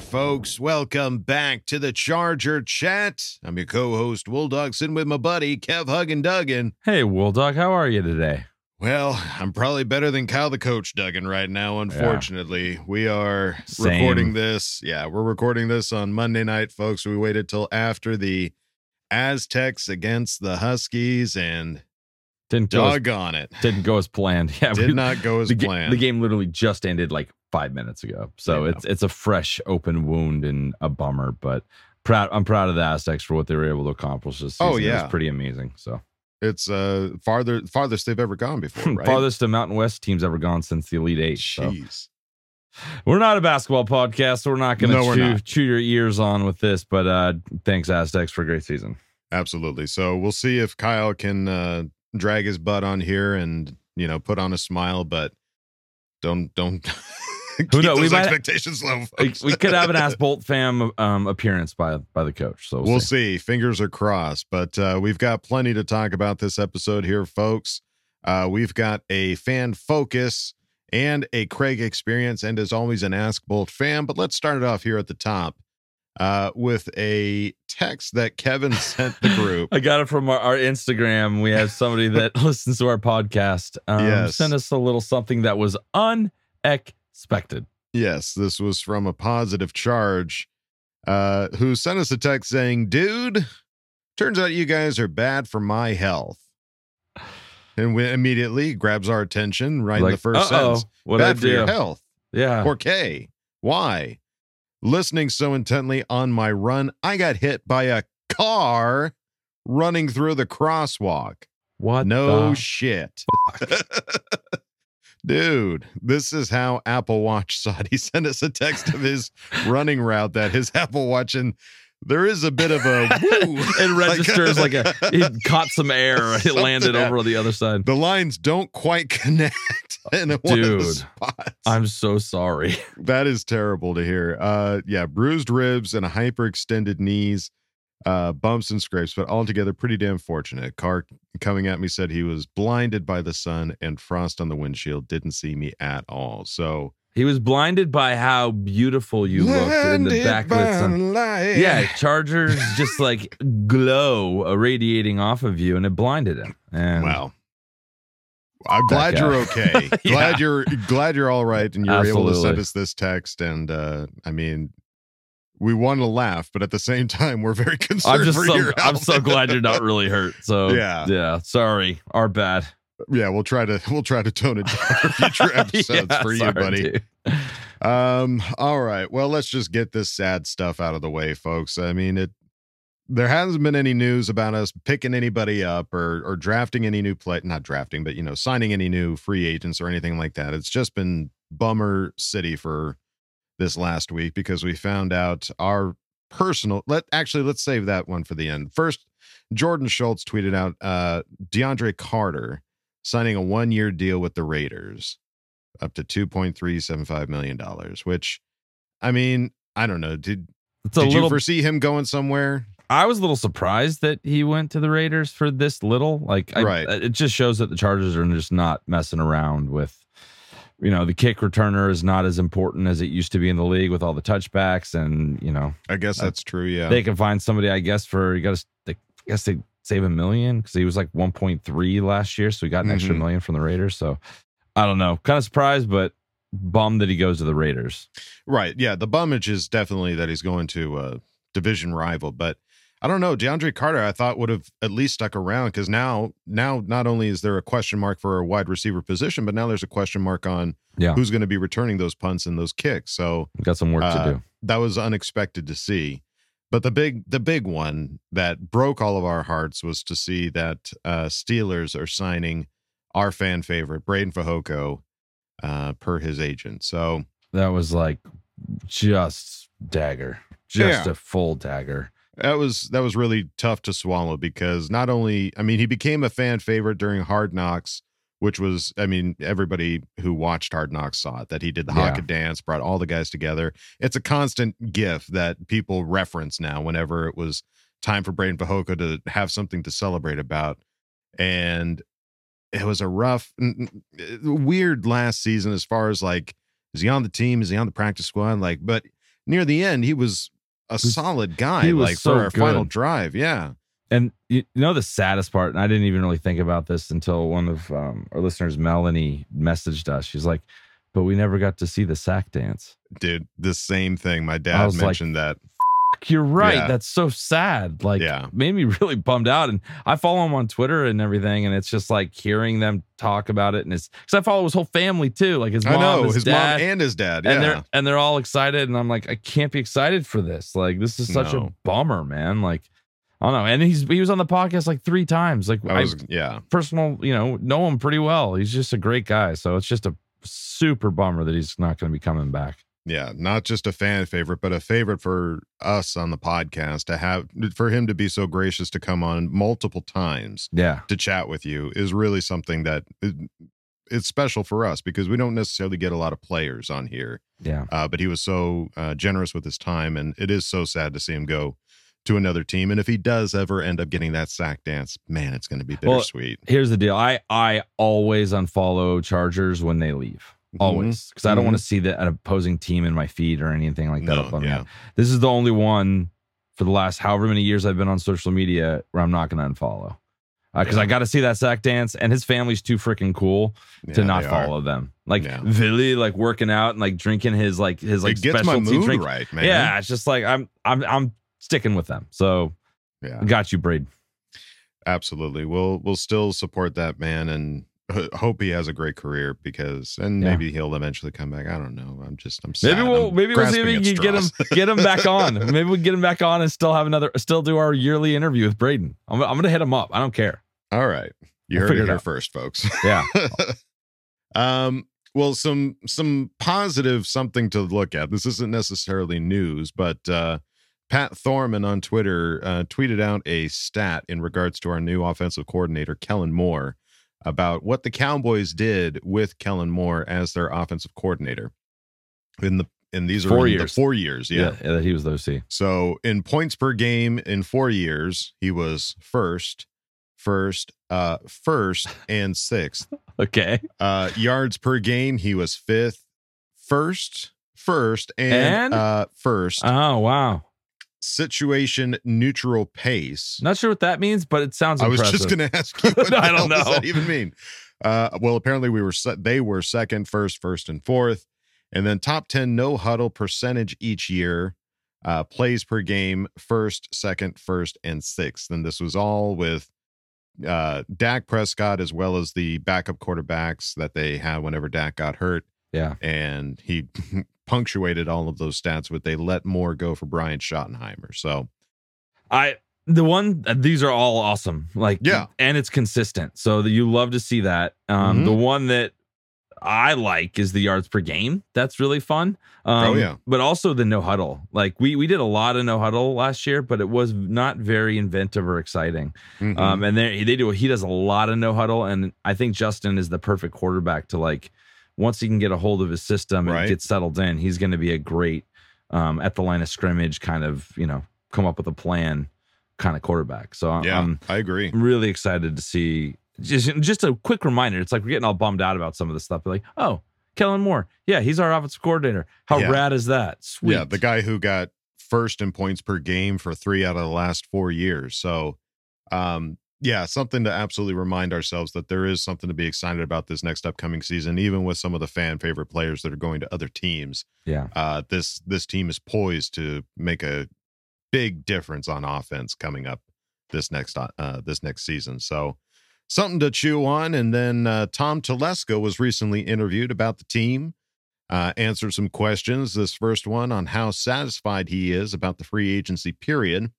folks. Welcome back to the Charger Chat. I'm your co-host, Wool Dog, sitting with my buddy, Kev Huggin Duggan. Hey, Wool Dog, how are you today? Well, I'm probably better than Kyle the Coach Duggan right now, unfortunately. We are Same. recording this. Yeah, we're recording this on Monday night, folks. We waited till after the Aztecs against the Huskies, and Didn't go as, it. didn't go as planned. Yeah, Did we- not go as the, ga- planned. the game literally just ended like five minutes ago, so Yeah. it's it's a fresh open wound and a bummer. But proud, I'm proud of the Aztecs for what they were able to accomplish this season. Oh, yeah. was pretty amazing. So It's uh farther farthest they've ever gone before, right? farthest the Mountain West team's ever gone since the Elite Eight. So Jeez. we're not a basketball podcast, so we're not going to No, chew, chew your ears on with this. But uh thanks Aztecs for a great season. Absolutely. So we'll see if Kyle can uh, drag his butt on here and you know put on a smile, but don't don't keep knows? We might- expectations low. Folks. we could have an Ask Bolt fam um, appearance by by the coach. So we'll see. Fingers are crossed, but uh, we've got plenty to talk about this episode here, folks. Uh, we've got a fan focus and a Craig experience, and as always, an Ask Bolt fam. But let's start it off here at the top uh, with a text that Kevin sent the group. I got it from our, our Instagram. We have somebody that listens to our podcast. Um, Yes. Send us a little something that was unexpected. Yes, this was from a positive charge uh, who sent us a text saying, Dude, turns out you guys are bad for my health. And we immediately grabs our attention right in the 1st uh-oh, sentence. what'd I bad for your health. Yeah. Or K. Why? Listening so intently on my run, I got hit by a car running through the crosswalk. What? No shit. Dude, this is how Apple Watch saw it. He sent us a text of his running route that his Apple Watch, and there is a bit of a it registers like, a. It caught some air. It landed over on the other side. the lines don't quite connect in of the Dude, spots. I'm so sorry. That is terrible to hear. Uh, yeah, bruised ribs and hyperextended knees, uh, bumps and scrapes, but altogether pretty damn fortunate. Car coming at me said he was blinded by the sun and frost on the windshield, didn't see me at all. So He was blinded by how beautiful you looked in the backlit sun. Yeah, Chargers just like glow irradiating off of you, and it blinded him. And Wow. I'm glad guy. you're okay. Yeah. Glad you're glad you're all right and you're able to send us this text. And uh I mean we want to laugh, but at the same time, we're very concerned I'm just for so I'm so glad you're not really hurt. So Yeah. yeah. Sorry, our bad. yeah, we'll try to we'll try to tone it down for future episodes Yeah, for you, buddy. dude. Um, all right. Well, let's just get this sad stuff out of the way, folks. I mean, it there hasn't been any news about us picking anybody up or or drafting any new play not drafting, but you know, signing any new free agents or anything like that. It's just been bummer city for this last week because we found out our personal let actually let's save that one for the end. First, Jordan Schultz tweeted out uh DeAndre Carter signing a one-year deal with the Raiders. up to two point three seven five million dollars. Which, I mean, I don't know. Did It's did little. you foresee him going somewhere? I was a little surprised that he went to the Raiders for this little. Like, I, Right. It just shows that the Chargers are just not messing around with. You know, the kick returner is not as important as it used to be in the league with all the touchbacks, and you know I guess Uh, that's true. Yeah. they can find somebody. I guess for you got to. I guess they save a million because he was like 1.3 last year, so he got an extra Mhm. million from the Raiders. So I don't know, kind of surprised, but bummed that he goes to the Raiders. Right. Yeah. The bummage is definitely that he's going to a division rival, but I don't know. DeAndre Carter, I thought would have at least stuck around because now, now not only is there a question mark for a wide receiver position, but now there's a question mark on Yeah. who's going to be returning those punts and those kicks. So We've got some work uh, to do. that was unexpected to see. But the big, the big one that broke all of our hearts was to see that uh, Steelers are signing our fan favorite Breiden Fehoko uh, per his agent. So That was like just dagger, just Yeah. a full dagger. That was that was really tough to swallow because not only I mean he became a fan favorite during Hard Knocks, which was I mean everybody who watched Hard Knocks saw it that he did the Yeah. Haka dance, brought all the guys together. It's a constant gif that people reference now whenever it was time for Breiden Fehoko to have something to celebrate about, and it was a rough, n- uh, weird last season as far as like is he on the team, is he on the practice squad, like but near the end he was a was- solid guy like so for our final drive yeah And you know the saddest part, and I didn't even really think about this until one of um, our listeners, Melanie, messaged us. She's like, "But we never got to see the sack dance." dude the same thing my dad mentioned like, mentioned that You're right. Yeah. That's so sad. Like, Yeah. made me really bummed out. And I follow him on Twitter and everything, and it's just like hearing them talk about it. And it's because I follow his whole family too, like his mom, i know his, his, dad, mom and his dad Yeah. and they're and they're all excited. And I'm like, I can't be excited for this. Like, this is such a bummer, man. Like, I don't know. And he's he was on the podcast like three times. Like, I I was yeah personal, you know, know him pretty well. He's just a great guy. So it's just a super bummer that he's not going to be coming back. Yeah not just a fan favorite but a favorite for us on the podcast to have for him to be so gracious to come on multiple times Yeah. to chat with you is really something that it's special for us because we don't necessarily get a lot of players on here Yeah. uh, but he was so uh, generous with his time, and it is so sad to see him go to another team. And if he does ever end up getting that sack dance, man, it's going to be Well, bittersweet. Here's the deal. I I always unfollow Chargers when they leave. Mm-hmm. Always. Because I don't want to see the, an opposing team in my feed or anything like that No, up on yeah. This is the only one for the last however many years I've been on social media where I'm not going to unfollow. Because I got to see that sack dance, and his family's too freaking cool to not they are. follow them. Like Yeah. Billy, like working out and like drinking his like his like it gets my specialty mood drink. right, man. Yeah, it's just like I'm I'm I'm sticking with them. So yeah, got you, Braid. absolutely. We'll we'll still support that man and hope he has a great career because, and Yeah. maybe he'll eventually come back. I don't know. I'm just I'm sad. Maybe we'll I'm maybe we'll see if we can get him get him back on. Maybe we can get him back on and still have another still do our yearly interview with Breiden. I'm, I'm gonna hit him up. I don't care. All right, you We'll heard it it here out. first, folks. Yeah. um well some some positive something to look at this isn't necessarily news but uh pat thorman on twitter uh, tweeted out a stat in regards to our new offensive coordinator kellen moore about what the cowboys did with kellen moore as their offensive coordinator in the and these are Four in the years. four years yeah. yeah, that he was the OC. so in points per game in four years he was first first uh first and sixth Okay. uh yards per game he was fifth first first and, And? uh first Oh wow. Situation neutral pace Not sure what that means, but it sounds like i was impressive. just gonna ask you what I don't does know. that even mean uh well apparently we were se- they were second first first and fourth and then top 10 no huddle percentage each year uh plays per game first second first and sixth and this was all with uh Dak Prescott as well as the backup quarterbacks that they had whenever Dak got hurt Yeah. and he punctuated all of those stats with they let Moore go for Brian Schottenheimer so I the one uh, these are all awesome. Like Yeah. and it's consistent. So that you love to see that. Um Mhm. the one that I like is the yards per game. That's really fun. Um, Oh, yeah. But also the no huddle. Like we we did a lot of no huddle last year, but it was not very inventive or exciting. mhm. Um, and they they do he does a lot of no huddle, and I think Justin is the perfect quarterback to like once he can get a hold of his system and Right. get settled in, he's going to be a great um, at the line of scrimmage kind of you know come up with a plan kind of quarterback. So I'm- Yeah, I'm I agree. really excited to see. Just just a quick reminder. It's like we're getting all bummed out about some of this stuff. Like, oh, Kellen Moore, yeah, he's our offensive coordinator. How Yeah. rad is that? Sweet. Yeah, the guy who got first in points per game for three out of the last four years. So, um, yeah, something to absolutely remind ourselves that there is something to be excited about this next upcoming season, even with some of the fan favorite players that are going to other teams. yeah. Uh, this this team is poised to make a big difference on offense coming up this next uh, this next season. So something to chew on. And then uh, Tom Telesco was recently interviewed about the team, uh, answered some questions. This first one on how satisfied he is about the free agency period.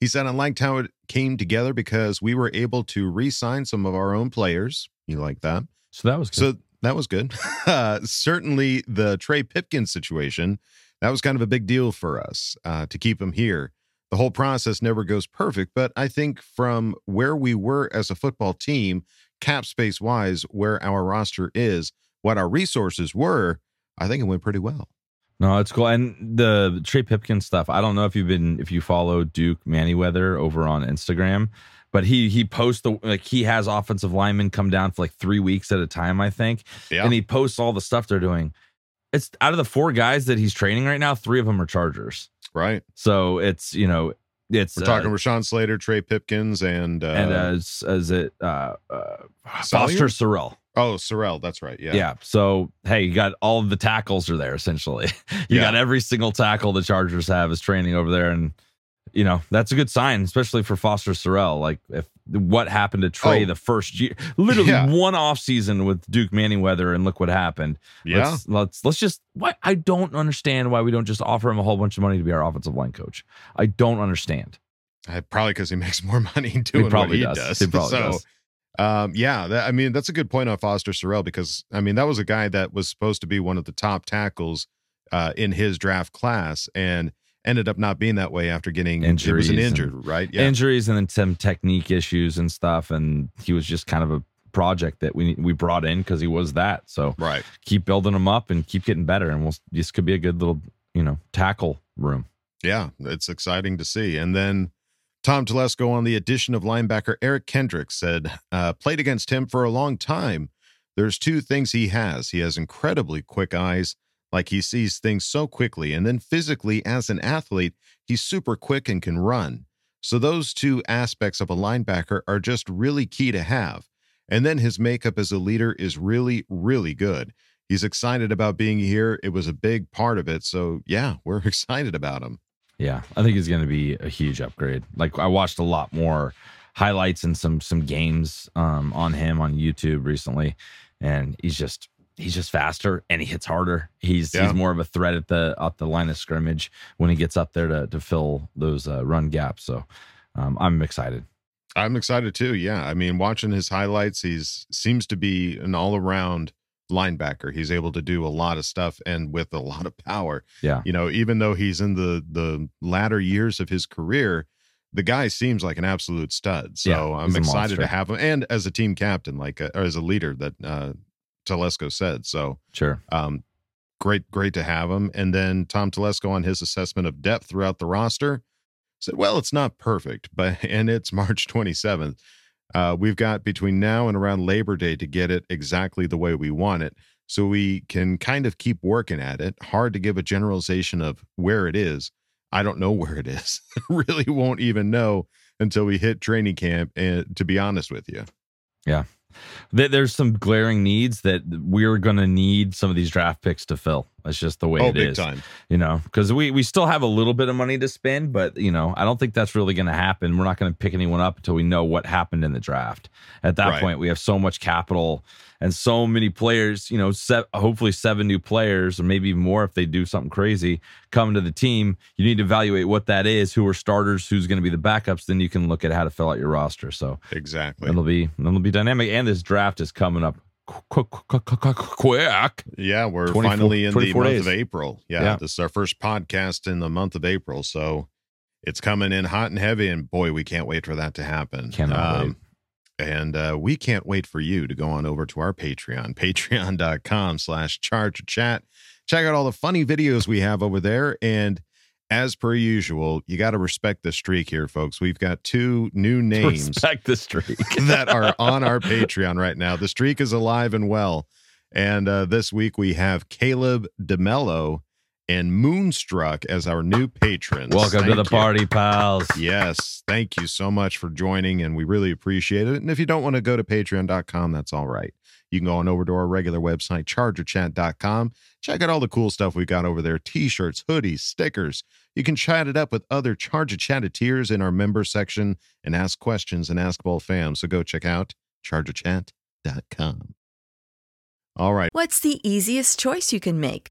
He said, I liked how it came together because we were able to re sign some of our own players. You like that? So that was good. So that was good. Uh, certainly, the Trey Pipkins situation that was kind of a big deal for us uh, to keep him here. The whole process never goes perfect, but I think from where we were as a football team, cap space wise, where our roster is, what our resources were, I think it went pretty well. No, it's cool. And the Trey Pipkin stuff, I don't know if you've been if you follow Duke Manyweather over on Instagram, but he he posts the like he has offensive linemen come down for like three weeks at a time, I think. Yeah. And he posts all the stuff they're doing. It's out of the four guys that he's training right now, three of them are Chargers. Right. So it's you know it's We're talking uh, Rashawn Slater, Trey Pipkins, and uh, and as as it uh, uh Foster Sarell. Oh, Sarell. That's right. Yeah. Yeah. So hey, you got all of the tackles are there essentially. you Yeah. got every single tackle the Chargers have is training over there, and you know that's a good sign, especially for Foster Sarell. Like if what happened to Trey Oh. the first year, literally Yeah. one off season with Duke Manyweather, and look what happened. Yeah. Let's let's, let's just. Why I don't understand why we don't just offer him a whole bunch of money to be our offensive line coach. I don't understand. Uh, probably because he makes more money doing probably what he does. does. He probably so, does. Um, yeah, that, I mean that's a good point on Foster Sarell because I mean that was a guy that was supposed to be one of the top tackles uh, in his draft class and ended up not being that way after getting it was Injuries an and- injured, right? Yeah, injuries and then some technique issues and stuff. And he was just kind of a project that we we brought in because he was that. So right. keep building him up and keep getting better, and we'll this could be a good little you know tackle room. Yeah, it's exciting to see. And then Tom Telesco on the addition of linebacker Eric Kendrick said, uh, played against him for a long time. There's two things he has. He has incredibly quick eyes, like he sees things so quickly. And then physically, as an athlete, he's super quick and can run. So those two aspects of a linebacker are just really key to have. And then his makeup as a leader is really, really good. He's excited about being here. It was a big part of it. So, yeah, we're excited about him. Yeah, I think he's going to be a huge upgrade. Like I watched a lot more highlights and some some games um, on him on YouTube recently, and he's just he's just faster and he hits harder. He's Yeah. he's more of a threat at the at the line of scrimmage when he gets up there to to fill those uh, run gaps. So um, I'm excited. I'm excited too. Yeah. I mean, watching his highlights, he's seems to be an all around linebacker. He's able to do a lot of stuff and with a lot of power. Yeah. You know, even though he's in the the latter years of his career, the guy seems like an absolute stud. So Yeah, I'm excited to have him and as a team captain, like uh, or as a leader that uh Telesco said. So Sure. um, great, great to have him. And then Tom Telesco on his assessment of depth throughout the roster said, "Well, it's not perfect, but and it's March 27th. Uh, we've got between now and around Labor Day to get it exactly the way we want it, so we can kind of keep working at it. Hard to give a generalization of where it is. I don't know where it is. really won't even know until we hit training camp. And to be honest with you, There- There's some glaring needs that we're going to need some of these draft picks to fill. That's just the way oh, it is. time. you know, because we we still have a little bit of money to spend, but you know, I don't think that's really going to happen. We're not going to pick anyone up until we know what happened in the draft. At that Right. point, we have so much capital and so many players. You know, se- hopefully seven new players, or maybe more if they do something crazy come to the team. You need to evaluate what that is, who are starters, who's going to be the backups. Then you can look at how to fill out your roster. So Exactly. it'll be it'll be dynamic, and this draft is coming up qu- qu- qu- qu- qu- quick. Yeah, we're finally in the month days. of April. Yeah, Yeah. this is our first podcast in the month of April, so it's coming in hot and heavy, and boy, we can't wait for that to happen. Um, Cannot wait. And uh, we can't wait for you to go on over to our Patreon, patreon.com slash charge chat. Check out all the funny videos we have over there. And as per usual, you got to respect the streak here, folks. We've got two new names Respect the streak. that are on our Patreon right now. The streak is alive and well. And uh, this week we have Caleb DeMello and Moonstruck as our new patrons. Welcome to the you. party, pals. Yes, thank you so much for joining, and we really appreciate it. And if you don't want to go to patreon.com, that's all right. You can go on over to our regular website, chargerchat.com. Check out all the cool stuff we got over there t shirts, hoodies, stickers. You can chat it up with other Charger Chatteteers in our member section and ask questions and ask Bolt fam. So go check out chargerchat.com. All right. What's the easiest choice you can make?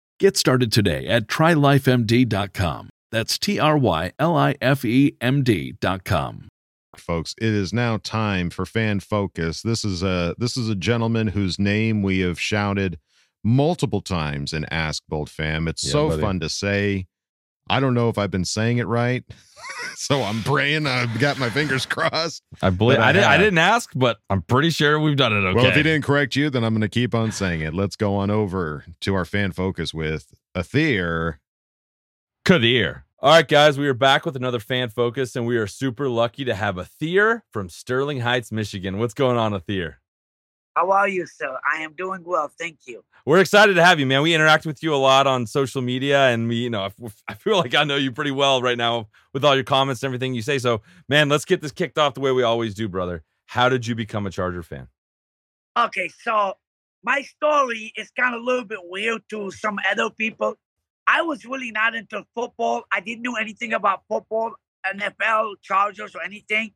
Get started today at trylifemd.com. That's T R Y L I F E M D.com. folks it is now time for fan focus this is a this is a gentleman whose name we have shouted multiple times in ask bolt fam it's Yeah, so buddy. fun to say i don't know if i've been saying it right so i'm praying i've got my fingers crossed I believe I I, didn't. I didn't ask, but I'm pretty sure we've done it okay. well if he didn't correct you then i'm going to keep on saying it let's go on over to our fan focus with Atheer. Kadir. All right, guys, we are back with another fan focus, and we are super lucky to have Atheer from Sterling Heights, Michigan. What's going on, Atheer? How are you, sir? I am doing well, thank you. We're excited to have you, man. We interact with you a lot on social media, and we, you know, I- feel like I know you pretty well right now with all your comments and everything you say. So, man, let's get this kicked off the way we always do, brother. How did you become a Charger fan? Okay, so my story is kind of a little bit weird to some other people. I was really not into football. I didn't know anything about football, NFL, Chargers, or anything.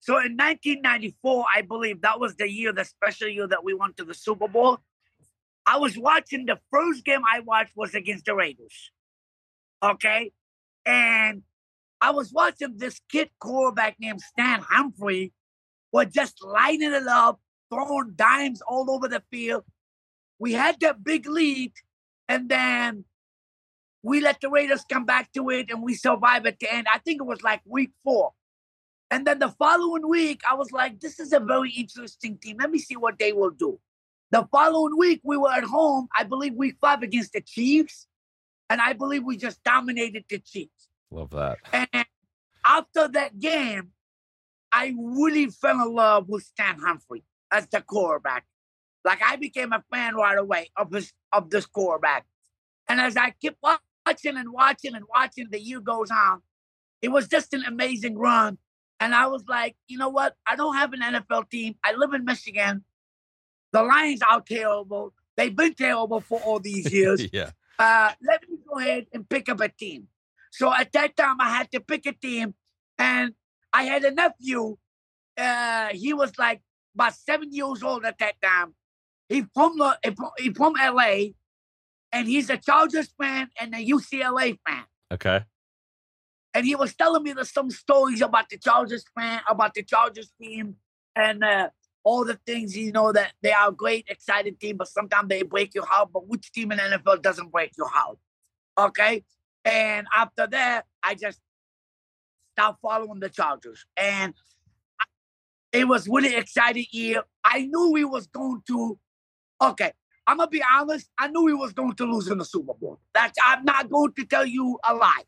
So in 1994, I believe that was the year, the special year that we went to the Super Bowl. I was watching the first game I watched was against the Raiders. Okay. And I was watching this kid quarterback named Stan Humphrey was just lighting it up, throwing dimes all over the field. We had that big lead, and then we let the Raiders come back to it and we survived at the end. I think it was like week four. And then the following week, I was like, this is a very interesting team. Let me see what they will do. The following week, we were at home, I believe week five against the Chiefs. And I believe we just dominated the Chiefs. Love that. And after that game, I really fell in love with Stan Humphrey as the quarterback. Like I became a fan right away of this of this quarterback. And as I kept watching and watching and watching, the year goes on. It was just an amazing run. And I was like, you know what? I don't have an NFL team. I live in Michigan. The Lions are terrible. They've been terrible for all these years. yeah. Uh, let me go ahead and pick up a team. So at that time, I had to pick a team, and I had a nephew. Uh, he was like about seven years old at that time. He from the he from LA, and he's a Chargers fan and a UCLA fan. Okay. And he was telling me some stories about the Chargers fan, about the Chargers team, and uh, all the things you know that they are a great, excited team, but sometimes they break your heart. But which team in NFL doesn't break your heart? Okay. And after that, I just stopped following the Chargers, and it was really exciting year. I knew we was going to. Okay, I'm gonna be honest. I knew we was going to lose in the Super Bowl. That's I'm not going to tell you a lie.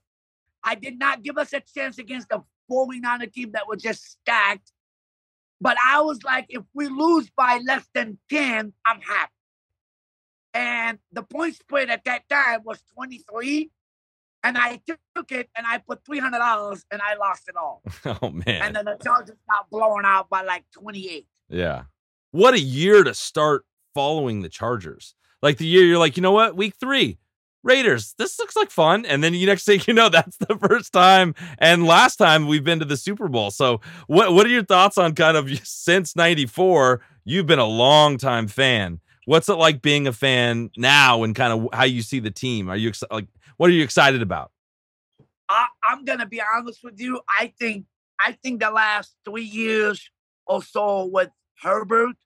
I did not give us a chance against the 49er team that was just stacked. But I was like, if we lose by less than 10, I'm happy. And the point spread at that time was 23. And I took it and I put $300 and I lost it all. Oh, man. And then the Chargers got blown out by like 28. Yeah. What a year to start following the Chargers. Like the year you're like, you know what? Week three, Raiders, this looks like fun. And then you next thing you know, that's the first time and last time we've been to the Super Bowl. So what what are your thoughts on kind of since 94? You've been a long time fan. What's it like being a fan now and kind of how you see the team? Are you? Like, what are you excited about? I, I'm gonna be honest with you. I think I think the last three years or so with Herbert,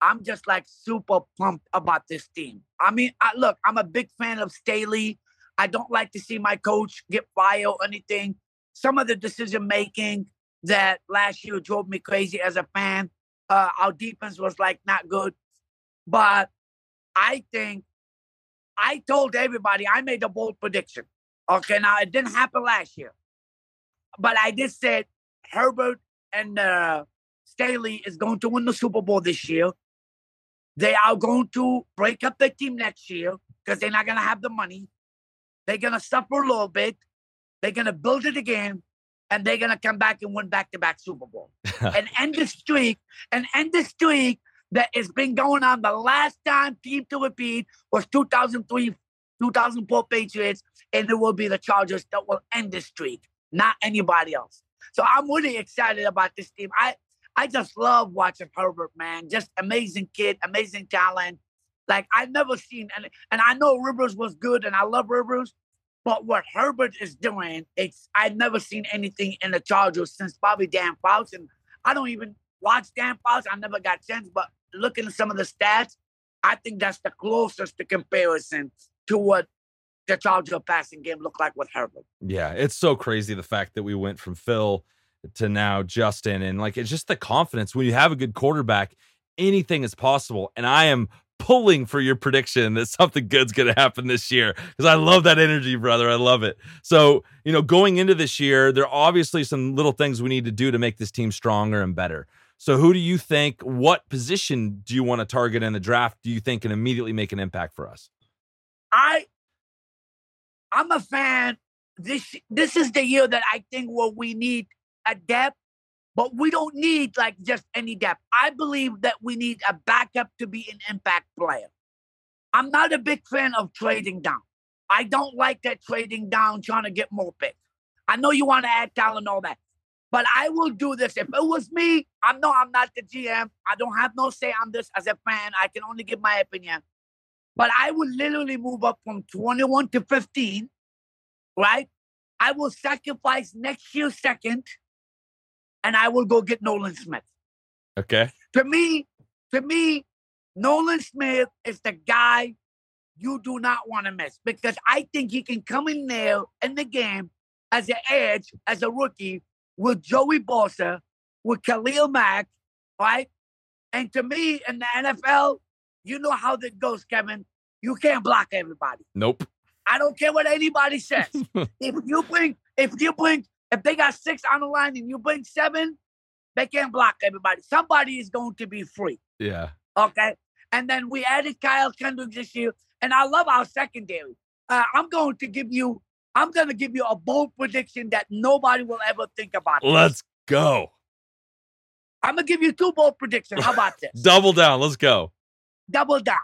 I'm just like super pumped about this team. I mean, I, look, I'm a big fan of Staley. I don't like to see my coach get fired or anything. Some of the decision making that last year drove me crazy as a fan. Uh, our defense was like not good, but I think I told everybody I made a bold prediction. Okay, now it didn't happen last year, but I did say Herbert and uh, Staley is going to win the Super Bowl this year. They are going to break up the team next year because they're not going to have the money. They're going to suffer a little bit. They're going to build it again, and they're going to come back and win back-to-back Super Bowl and end the streak and end the streak that has been going on. The last time team to repeat was 2003, 2004 Patriots, and it will be the Chargers that will end the streak, not anybody else. So I'm really excited about this team. I I just love watching Herbert, man. Just amazing kid, amazing talent. Like I've never seen, and and I know Rivers was good, and I love Rivers, but what Herbert is doing, it's I've never seen anything in the Chargers since probably Dan Fouts, and I don't even watch Dan Fouts. I never got chance, but looking at some of the stats, I think that's the closest to comparison to what the Charger passing game looked like with Herbert. Yeah, it's so crazy the fact that we went from Phil to now Justin. And like it's just the confidence when you have a good quarterback, anything is possible. And I am pulling for your prediction that something good's going to happen this year because I love that energy, brother. I love it. So, you know, going into this year, there are obviously some little things we need to do to make this team stronger and better. So, who do you think, what position do you want to target in the draft? Do you think can immediately make an impact for us? I, I'm a fan. This this is the year that I think what we need a depth, but we don't need like just any depth. I believe that we need a backup to be an impact player. I'm not a big fan of trading down. I don't like that trading down, trying to get more picks. I know you want to add talent all that, but I will do this. If it was me, I know I'm not the GM. I don't have no say on this as a fan. I can only give my opinion. But I would literally move up from 21 to 15, right? I will sacrifice next year's second and I will go get Nolan Smith. Okay. To me, to me, Nolan Smith is the guy you do not want to miss because I think he can come in there in the game as an edge, as a rookie, with Joey Bosa, with Khalil Mack, right? And to me, in the NFL, you know how that goes, Kevin. You can't block everybody. Nope. I don't care what anybody says. if you bring, if you bring, if they got six on the line and you bring seven, they can't block everybody. Somebody is going to be free. Yeah. Okay. And then we added Kyle Kendrick this year, and I love our secondary. Uh, I'm going to give you, I'm going to give you a bold prediction that nobody will ever think about. Let's go. I'm gonna give you two bold predictions. How about this? Double down. Let's go. Double down.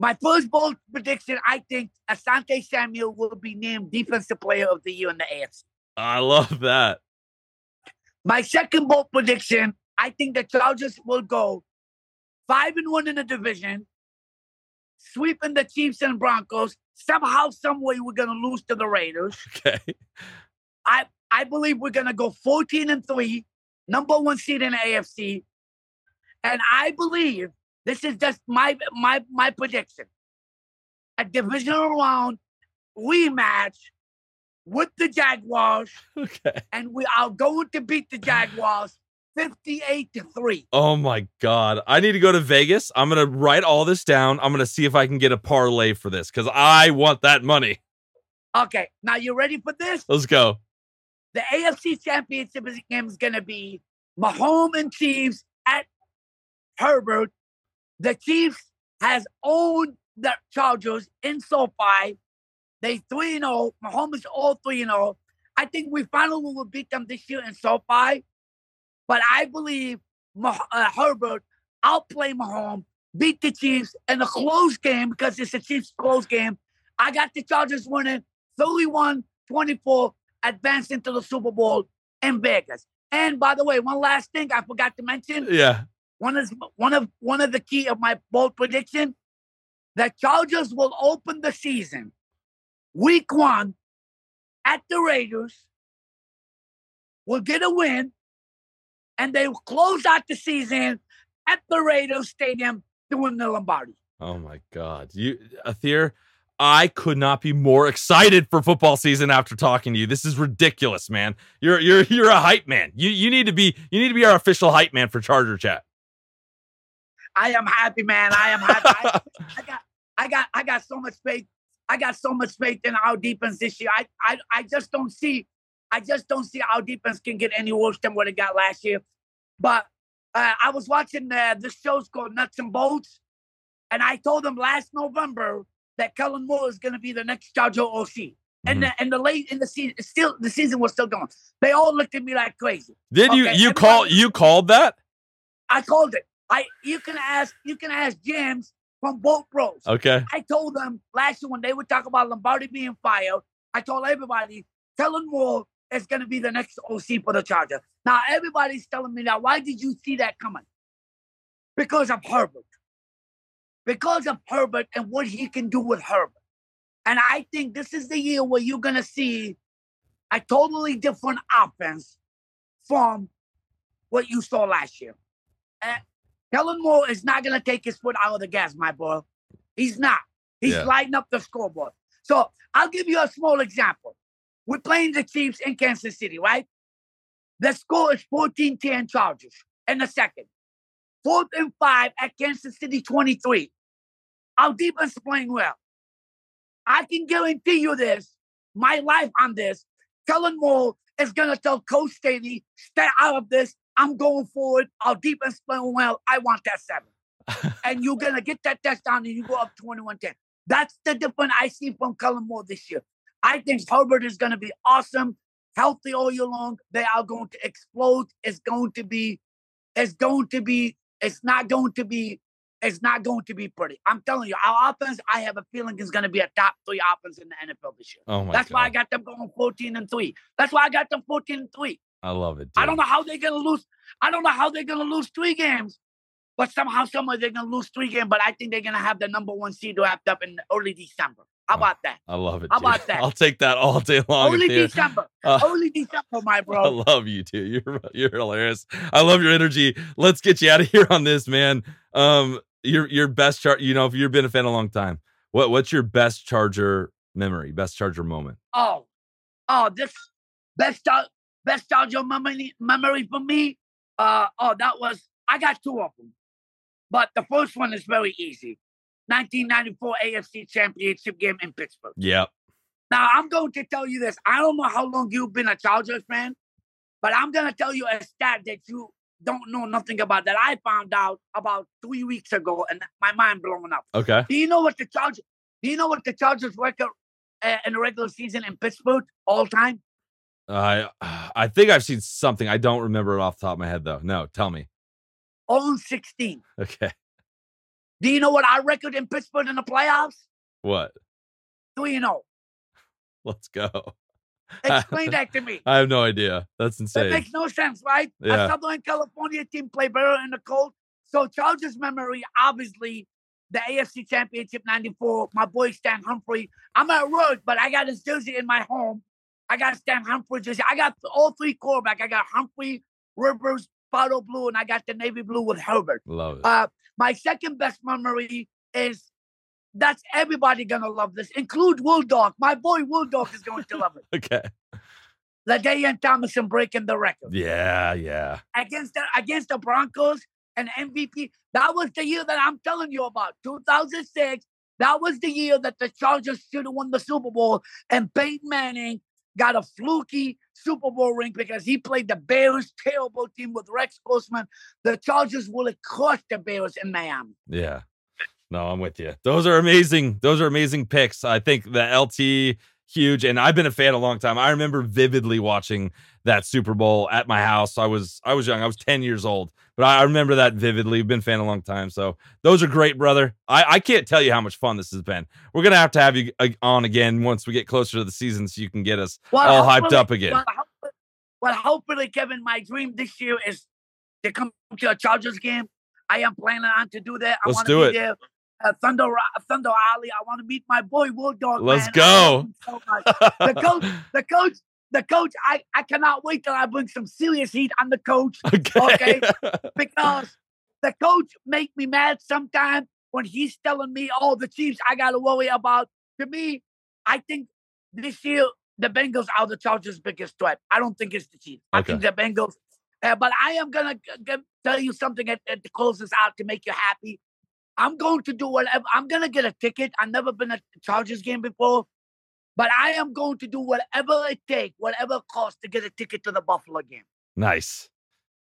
My first bold prediction: I think Asante Samuel will be named Defensive Player of the Year in the AFC. I love that. My second bold prediction: I think the Chargers will go five and one in the division, sweeping the Chiefs and Broncos. Somehow, some way, we're gonna lose to the Raiders. Okay. I I believe we're gonna go 14 and three, number one seed in the AFC, and I believe this is just my my my prediction. A divisional round rematch with the Jaguars, Okay. and we are going to beat the Jaguars 58 to three. Oh my God. I need to go to Vegas. I'm going to write all this down. I'm going to see if I can get a parlay for this because I want that money. Okay, now you ready for this? Let's go. The AFC Championship game is going to be Mahomes and Chiefs at Herbert. The Chiefs has owned the Chargers in SoFi. They 3 and 0. Mahomes all 3 0. I think we finally will beat them this year in SoFi. But I believe Mah- uh, Herbert outplay Mahomes, beat the Chiefs in a close game because it's a Chiefs close game. I got the Chargers winning 31 24, advancing to the Super Bowl in Vegas. And by the way, one last thing I forgot to mention. Yeah. One is one of one of the key of my bold prediction. The Chargers will open the season week one at the Raiders. Will get a win, and they will close out the season at the Raiders Stadium to win the Lombardi. Oh my God. You, Atheer, I could not be more excited for football season after talking to you. This is ridiculous, man. You're you're you're a hype man. You you need to be you need to be our official hype man for Charger Chat. I am happy, man. I am happy. I, I got, I got, I got so much faith. I got so much faith in our defense this year. I, I, I just don't see, I just don't see our defense can get any worse than what it got last year. But uh, I was watching uh, this show's called Nuts and Bolts, and I told them last November that Kellen Moore is going to be the next Charger OC. And the, and the late in the season, still the season was still going. They all looked at me like crazy. Did you Okay, you everybody- call you called that? I called it. I you can ask you can ask James from both Bros. Okay. I told them last year when they would talk about Lombardi being fired, I told everybody, Kellen Moore is going to be the next OC for the Charger. Now everybody's telling me now, Why did you see that coming? Because of Herbert. Because of Herbert and what he can do with Herbert. And I think this is the year where you're going to see a totally different offense from what you saw last year. Uh, Kellen Moore is not going to take his foot out of the gas, my boy. He's not. He's Yeah. lighting up the scoreboard. So I'll give you a small example. We're playing the Chiefs in Kansas City, right? The score is 14 10 Chargers in the second. Fourth and five at Kansas City 23. Our defense is playing well. I can guarantee you this, my life on this. Kellen Moore is going to tell Coach Staley, stay out of this. I'm going forward. I'll defense is playing well. I want that seven. and you're going to get that touchdown and you go up 21 10. That's the difference I see from Kellen Moore this year. I think Herbert is going to be awesome, healthy all year long. They are going to explode. It's going to be, it's going to be, it's not going to be, it's not going to be pretty. I'm telling you, our offense, I have a feeling is going to be a top three offense in the NFL this year. Oh my That's God. why I got them going 14 and three. That's why I got them 14 and three. I love it. I don't know how they're gonna lose. I don't know how they're gonna lose three games, but somehow, somewhere they're gonna lose three games. But I think they're gonna have the number one seed wrapped up in early December. How about that? I love it. How dude. about that? I'll take that all day long. Early Atheer. December. Uh, early December, my bro. I love you too. You're you're hilarious. I love your energy. Let's get you out of here on this, man. Um, your your best chart. You know, if you've been a fan a long time, what what's your best Charger memory? Best Charger moment? Oh, oh, this best best Charger memory memory for me. Uh, oh, that was I got two of them, but the first one is very easy. 1994 AFC Championship game in Pittsburgh. Yep. Now, I'm going to tell you this. I don't know how long you've been a Chargers fan, but I'm going to tell you a stat that you don't know nothing about that I found out about three weeks ago, and my mind blown up. Okay. Do you know what the Chargers? Do you know what the Chargers record uh, in the regular season in Pittsburgh all time? I I think I've seen something. I don't remember it off the top of my head though. No, tell me. 0 16. Okay. Do you know what our record in Pittsburgh in the playoffs? What? 3 0. Let's go. Explain that to me. I have no idea. That's insane. That makes no sense, right? Yeah. A Southern California team play better in the cold. So Chargers memory, obviously, the AFC Championship 94, my boy Stan Humphrey. I'm at work, but I got his jersey in my home. I got Stan Humphrey jersey. I got all three quarterback. I got Humphrey, Rivers, bottle Blue, and I got the navy blue with Herbert. Love it. Uh, my second best memory is that's everybody gonna love this. Include Wool Dog. My boy Wool Dog is going to love it. okay. LaDainian Tomlinson breaking the record Yeah, yeah. against the against the Broncos and MVP. That was the year that I'm telling you about. 2006. That was the year that the Chargers should have won the Super Bowl, and Peyton Manning got a fluky Super Bowl ring because he played the Bears terrible team with Rex Grossman. The Chargers will have crushed the Bears in Miami. Yeah. No, I'm with you. Those are amazing. Those are amazing picks. I think the LT huge and I've been a fan a long time. I remember vividly watching that Super Bowl at my house. I was I was young. I was 10 years old. But I I remember that vividly. Been a fan a long time. So those are great, brother. I, I can't tell you how much fun this has been. We're gonna have to have you uh, on again once we get closer to the season so you can get us all hyped up again. Well, hopefully, well, hopefully, Kevin, my dream this year is to come to a Chargers game. I am planning on to do that. I Let's want do to it. be there. Uh, Thunder, Thunder Alley. I want to meet my boy Wool Dog. Let's man. Go. so the coach, the coach, the coach. I, I cannot wait till I bring some serious heat on the coach. Okay. because the coach make me mad sometimes when he's telling me, "Oh, the Chiefs, I got to worry about." To me, I think this year the Bengals are the Chargers' biggest threat. I don't think it's the Chiefs. I think the Bengals. Uh, but I am gonna g- g- tell you something at, at the close this out to make you happy. I'm going to do whatever. I'm gonna get a ticket. I've never been at a Chargers game before, but I am going to do whatever it takes, whatever it costs to get a ticket to the Buffalo game. Nice.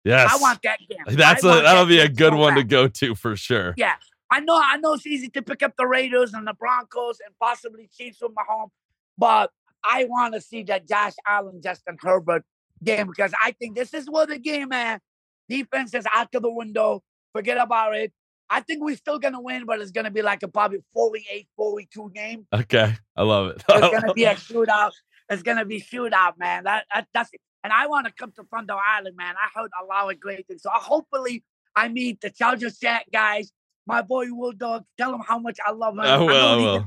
Yes. I want that game. That's I a that'll that be a good one to go to for sure. Yeah, I know. I know it's easy to pick up the Raiders and the Broncos and possibly Chiefs with Mahomes, but I want to see that Josh Allen, Justin Herbert game because I think this is where the game, man. Defense is out of the window. Forget about it. I think we're still gonna win, but it's gonna be like a probably 48, 42 game. Okay. I love it. It's gonna be a shootout. It's gonna be shootout, man. That, that that's it. And I want to come to Thunder Alley, man. I heard a lot of great things. So hopefully I meet the Chargers chat guys. My boy Will Dog. Tell him how much I love him. I will, know I when he will.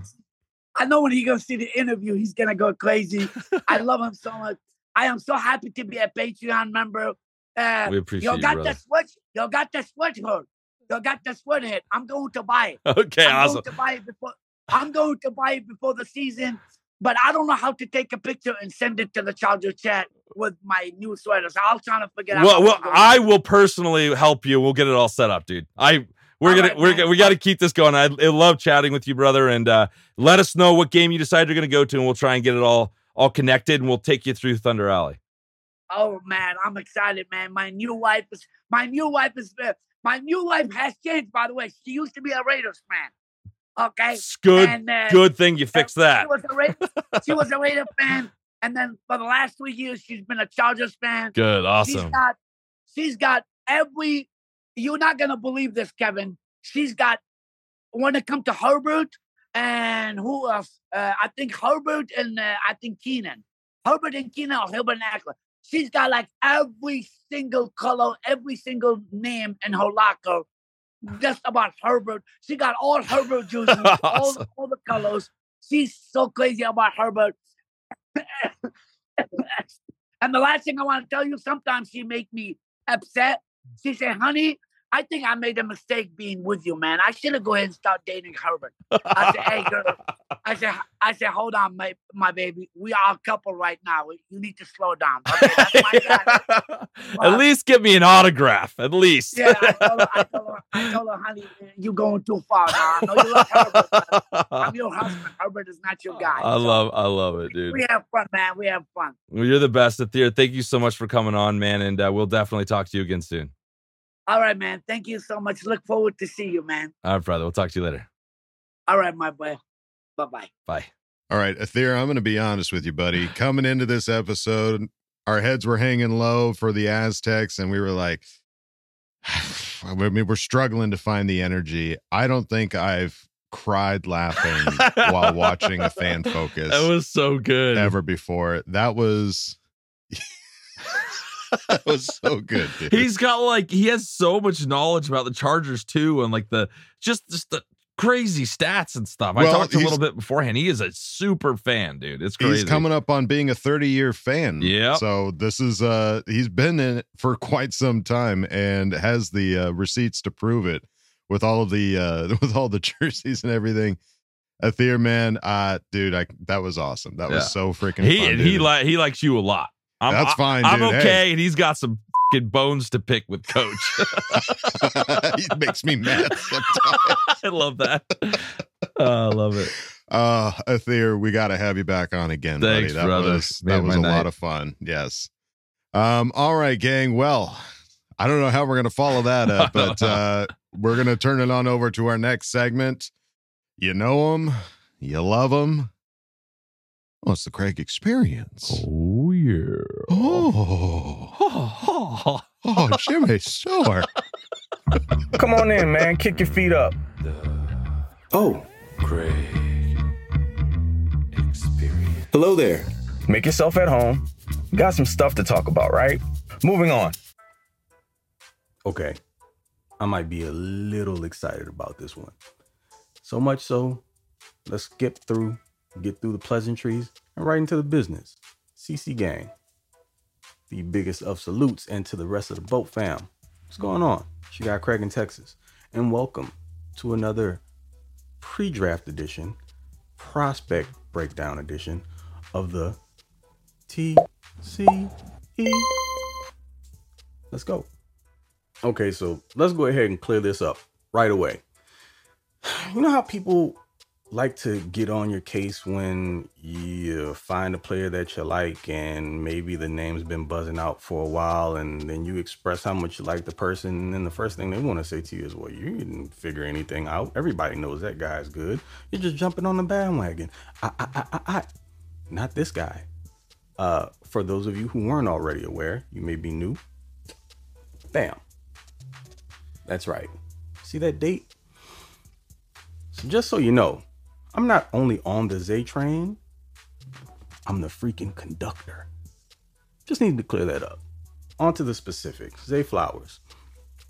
I know when he gonna see the interview, he's gonna go crazy. I love him so much. I am so happy to be a Patreon member. Uh, We appreciate you you, got brother. the sweat. Y'all got the sweatshirt. You got the sweatshirt. I'm going to buy it. Okay, I'm awesome. Going to buy it before, I'm going to buy it before the season, but I don't know how to take a picture and send it to the Charger chat with my new sweaters. I'll try to figure out. Well, how well, to do it. I will personally help you. We'll get it all set up, dude. I we're All gonna right, we're man. we got to keep this going. I, I love chatting with you, brother, and uh, let us know what game you decide you're gonna go to, and we'll try and get it all all connected, and we'll take you through Thunder Alley. Oh man, I'm excited, man. My new wife is my new wife is uh, my new wife has changed. By the way, she used to be a Raiders fan. Okay, It's good, And, uh, good thing you fixed that. She was a Raiders, she was a Raider fan, and then for the last three years, she's been a Chargers fan. Good, She's awesome. got, she's got every. You're not gonna believe this, Kevin. She's got when it comes to Herbert and who else? Uh, I think Herbert and uh, I think Keenan. Herbert and Keenan or Herbert and Ekeler. She's got like every single color, every single name in her locker. Just about Herbert. She got all Herbert all, Awesome. all the colors. She's so crazy about Herbert. and the last thing I want to tell you, sometimes she make me upset. She say, honey, I think I made a mistake being with you, man. I should have go ahead and start dating Herbert. I said, hey, girl, I said, I said, hold on, my my baby. We are a couple right now. You need to slow down. Okay, that's my guy. At least give me an autograph. At least. Yeah, I told, her, I, told her, I told her, honey, you going too far now. I know you love Herbert. I'm your husband. Herbert is not your guy. I love, I love it, dude. We have fun, man. We have fun. Well, you're the best, Atheer. Thank you so much for coming on, man, and uh, we'll definitely talk to you again soon. All right, man. Thank you so much. Look forward to see you, man. All right, brother. We'll talk to you later. All right, my boy. Bye bye. Bye. All right, Atheer, I'm going to be honest with you, buddy. Coming into this episode, our heads were hanging low for the Aztecs, and we were like, I mean, we're struggling to find the energy. I don't think I've cried laughing while watching a fan focus. That was so good. Ever before. That was. that was so good, dude. He's got like he has so much knowledge about the Chargers too, and like the just just the crazy stats and stuff. I talked a little bit beforehand. He is a super fan, dude. It's crazy. He's coming up on being a 30 year fan. Yeah. So this is uh he's been in it for quite some time and has the uh, receipts to prove it with all of the uh with all the jerseys and everything. Atheer man, uh dude, I that was awesome. That Yeah. was so freaking He fun. he like he likes you a lot. I'm, That's fine, I'm dude. okay, Hey. and he's got some bones to pick with Coach. he makes me mad sometimes. I love that. Oh, I love it. Uh Atheer, we gotta have you back on again, Thanks, buddy. That brother. was Made that was a night. lot of fun. Yes. Um, all right, gang. Well, I don't know how we're gonna follow that up, but uh we're gonna turn it on over to our next segment. You know them, you love them. Oh, it's the Craig experience. Oh yeah. Oh, oh, Jimmy Store. Come on in, man. Kick your feet up. Oh. Craig. Hello there. Make yourself at home. Got some stuff to talk about, right? Moving on. Okay. I might be a little excited about this one. So much so, let's skip through, get through the pleasantries, and right into the business. CC Gang. The biggest of salutes, and to the rest of the bolt fam. What's going on? She got Craig in Texas. And welcome to another pre draft edition, prospect breakdown edition of the TCE. Let's go. Okay, so let's go ahead and clear this up right away. You know how people like to get on your case when you find a player that you like and maybe the name's been buzzing out for a while and then you express how much you like the person and then the first thing they want to say to you is well you didn't figure anything out. Everybody knows that guy's good. You're just jumping on the bandwagon. I, I, I, I, I. not this guy. Uh, for those of you who weren't already aware you may be new. Bam. That's right. See that date? So just so you know I'm not only on the Zay train, I'm the freaking conductor. Just need to clear that up. On to the specifics. Zay Flowers.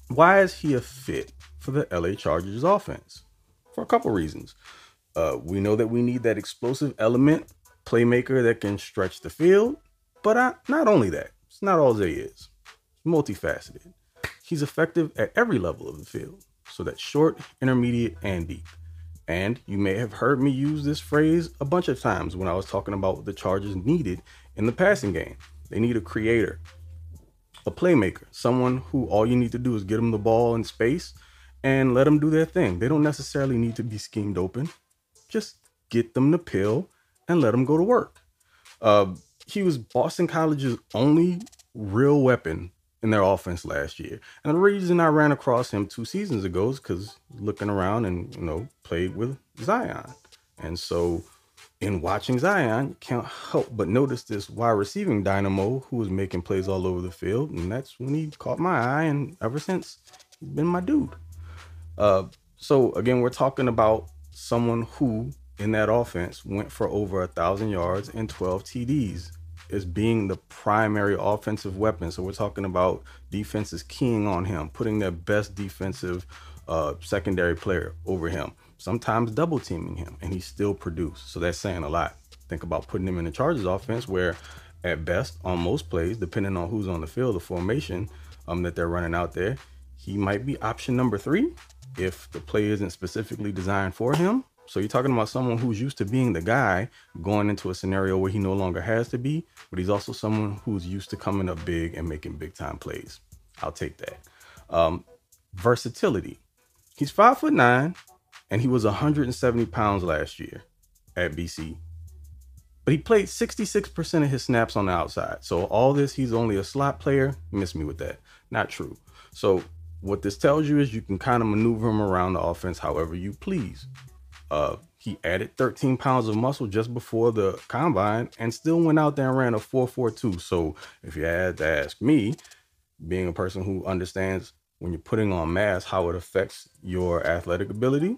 Why is he a fit for the LA Chargers offense? For a couple reasons. Uh, we know that we need that explosive element, playmaker that can stretch the field, but I, not only that, it's not all Zay is. Multifaceted. He's effective at every level of the field, so that's short, intermediate, and deep. And you may have heard me use this phrase a bunch of times when I was talking about the Chargers needed in the passing game. They need a creator, a playmaker, someone who all you need to do is get them the ball in space and let them do their thing. They don't necessarily need to be schemed open. Just get them the pill and let them go to work. Uh, he was Boston College's only real weapon in their offense last year. And the reason I ran across him two seasons ago is because looking around and, you know, played with Zion. And so in watching Zion, can't help but notice this wide receiving dynamo who was making plays all over the field. And that's when he caught my eye. And ever since, he's been my dude. Uh, so again, we're talking about someone who in that offense went for over a thousand yards and 12 TDs as being the primary offensive weapon. So we're talking about defenses keying on him, putting their best defensive uh, secondary player over him, sometimes double teaming him, and he still produced. So that's saying a lot. Think about putting him in the Chargers offense where at best on most plays, depending on who's on the field, the formation um, that they're running out there, he might be option number three if the play isn't specifically designed for him. So you're talking about someone who's used to being the guy going into a scenario where he no longer has to be, but he's also someone who's used to coming up big and making big time plays. I'll take that. Um, versatility. He's five foot nine, and he was 170 pounds last year at BC. But he played 66% of his snaps on the outside. So all this, he's only a slot player. Miss me with that. Not true. So what this tells you is you can kind of maneuver him around the offense however you please. Uh, he added 13 pounds of muscle just before the combine and still went out there and ran a 4.42. So if you had to ask me, being a person who understands when you're putting on mass how it affects your athletic ability,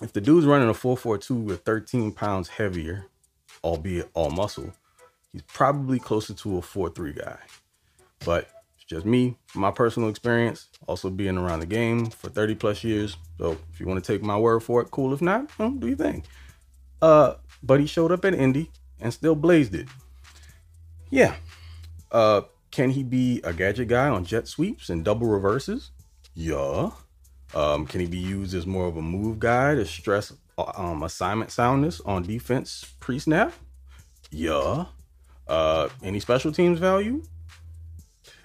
if the dude's running a 4.42 with 13 pounds heavier, albeit all muscle, he's probably closer to a 4.3 guy. But just me, my personal experience, also being around the game for 30 plus years. So if you want to take my word for it, cool. If not, well, do your thing. Uh, but he showed up at Indy and still blazed it. Yeah. Uh, can he be a gadget guy on jet sweeps and double reverses? Yeah. Um, can he be used as more of a move guy to stress um, assignment soundness on defense pre-snap? Yeah. Uh, any special teams value?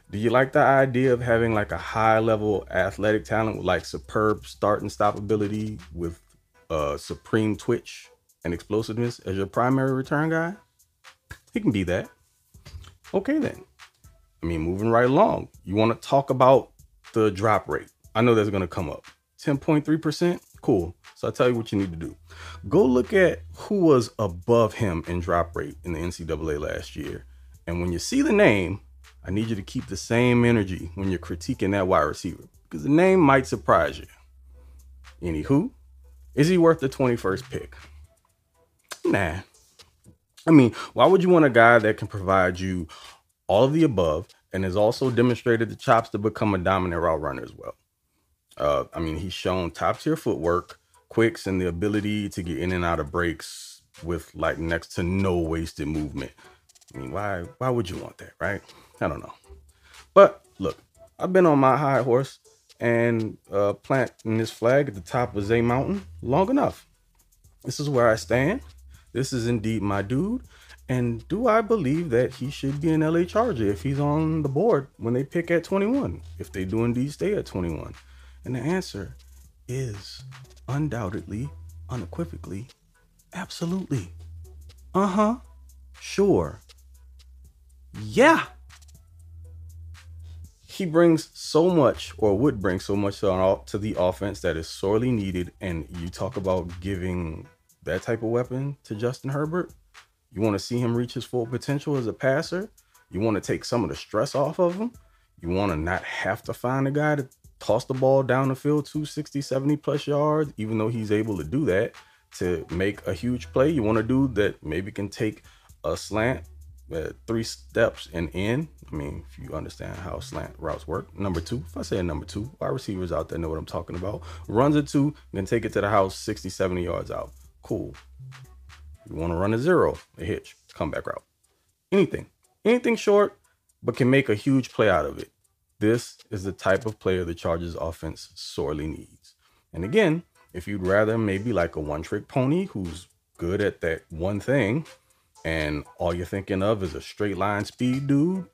Do you like the idea of having like a high level athletic talent with like superb start and stop ability with uh, supreme twitch and explosiveness as your primary return guy? He can be that. Okay then. I mean, moving right along. You want to talk about the drop rate? I know that's going to come up. 10.3%. Cool. So I'll tell you what you need to do. Go look at who was above him in drop rate in the NCAA last year. And when you see the name, I need you to keep the same energy when you're critiquing that wide receiver because the name might surprise you. Anywho, is he worth the 21st pick? Nah. I mean, why would you want a guy that can provide you all of the above and has also demonstrated the chops to become a dominant route runner as well? Uh, I mean, he's shown top tier footwork, quicks, and the ability to get in and out of breaks with like next to no wasted movement. I mean, why why would you want that, right? I don't know. But look, I've been on my high horse and uh, planting this flag at the top of Zay Mountain long enough. This is where I stand. This is indeed my dude. And do I believe that he should be an LA Charger if he's on the board when they pick at 21? If they do indeed stay at 21? And the answer is undoubtedly, unequivocally, absolutely. Uh huh. Sure. Yeah. He brings so much, or would bring so much to, to the offense that is sorely needed. And you talk about giving that type of weapon to Justin Herbert. You want to see him reach his full potential as a passer. You want to take some of the stress off of him. You want to not have to find a guy to toss the ball down the field 260, 70 plus yards, even though he's able to do that to make a huge play. You want a dude that maybe can take a slant uh, three steps and in. I mean, if you understand how slant routes work. Number two, if I say number two, wide receivers out there know what I'm talking about. Runs a two, then take it to the house 60, 70 yards out. Cool. You want to run a zero, a hitch, comeback route. Anything. Anything short, but can make a huge play out of it. This is the type of player the Chargers offense sorely needs. And again, if you'd rather maybe like a one trick pony who's good at that one thing, and all you're thinking of is a straight line speed dude,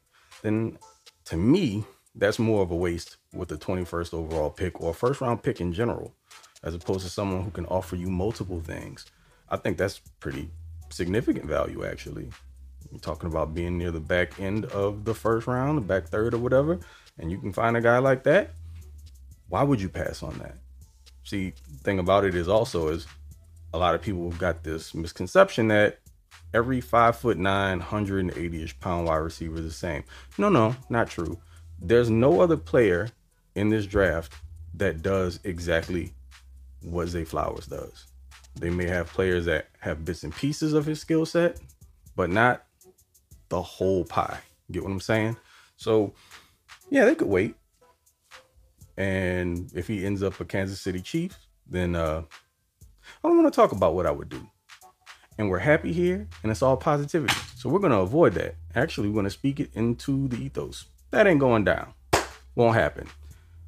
then to me, that's more of a waste with the 21st overall pick or first round pick in general, as opposed to someone who can offer you multiple things. I think that's pretty significant value, actually. You're talking about being near the back end of the first round, the back third or whatever, and you can find a guy like that. Why would you pass on that? See, thing about it is also is a lot of people have got this misconception that every five foot nine, 180 ish pound wide receiver is the same. No, no, not true. There's no other player in this draft that does exactly what Zay Flowers does. They may have players that have bits and pieces of his skill set, but not the whole pie. Get what I'm saying? So, yeah, they could wait. And if he ends up a Kansas City Chief, then uh, I don't want to talk about what I would do and we're happy here and it's all positivity. So we're going to avoid that. Actually, we're going to speak it into the ethos. That ain't going down. Won't happen.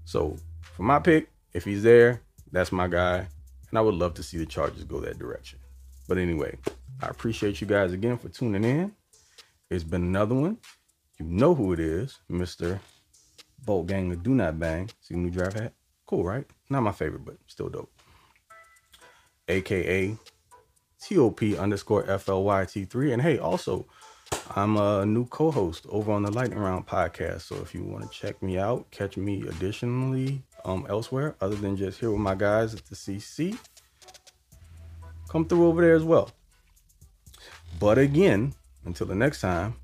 So for my pick, if he's there, that's my guy. And I would love to see the Chargers go that direction. But anyway, I appreciate you guys again for tuning in. It's been another one. You know who it is, Mr. Bolt Gang Do Not Bang. See new draft hat? Cool, right? Not my favorite, but still dope. AKA TOP underscore FLYT3. And hey, also, I'm a new co-host over on the Lightning Round podcast. So if you want to check me out, catch me additionally um elsewhere, other than just here with my guys at the CC, come through over there as well. But again, until the next time,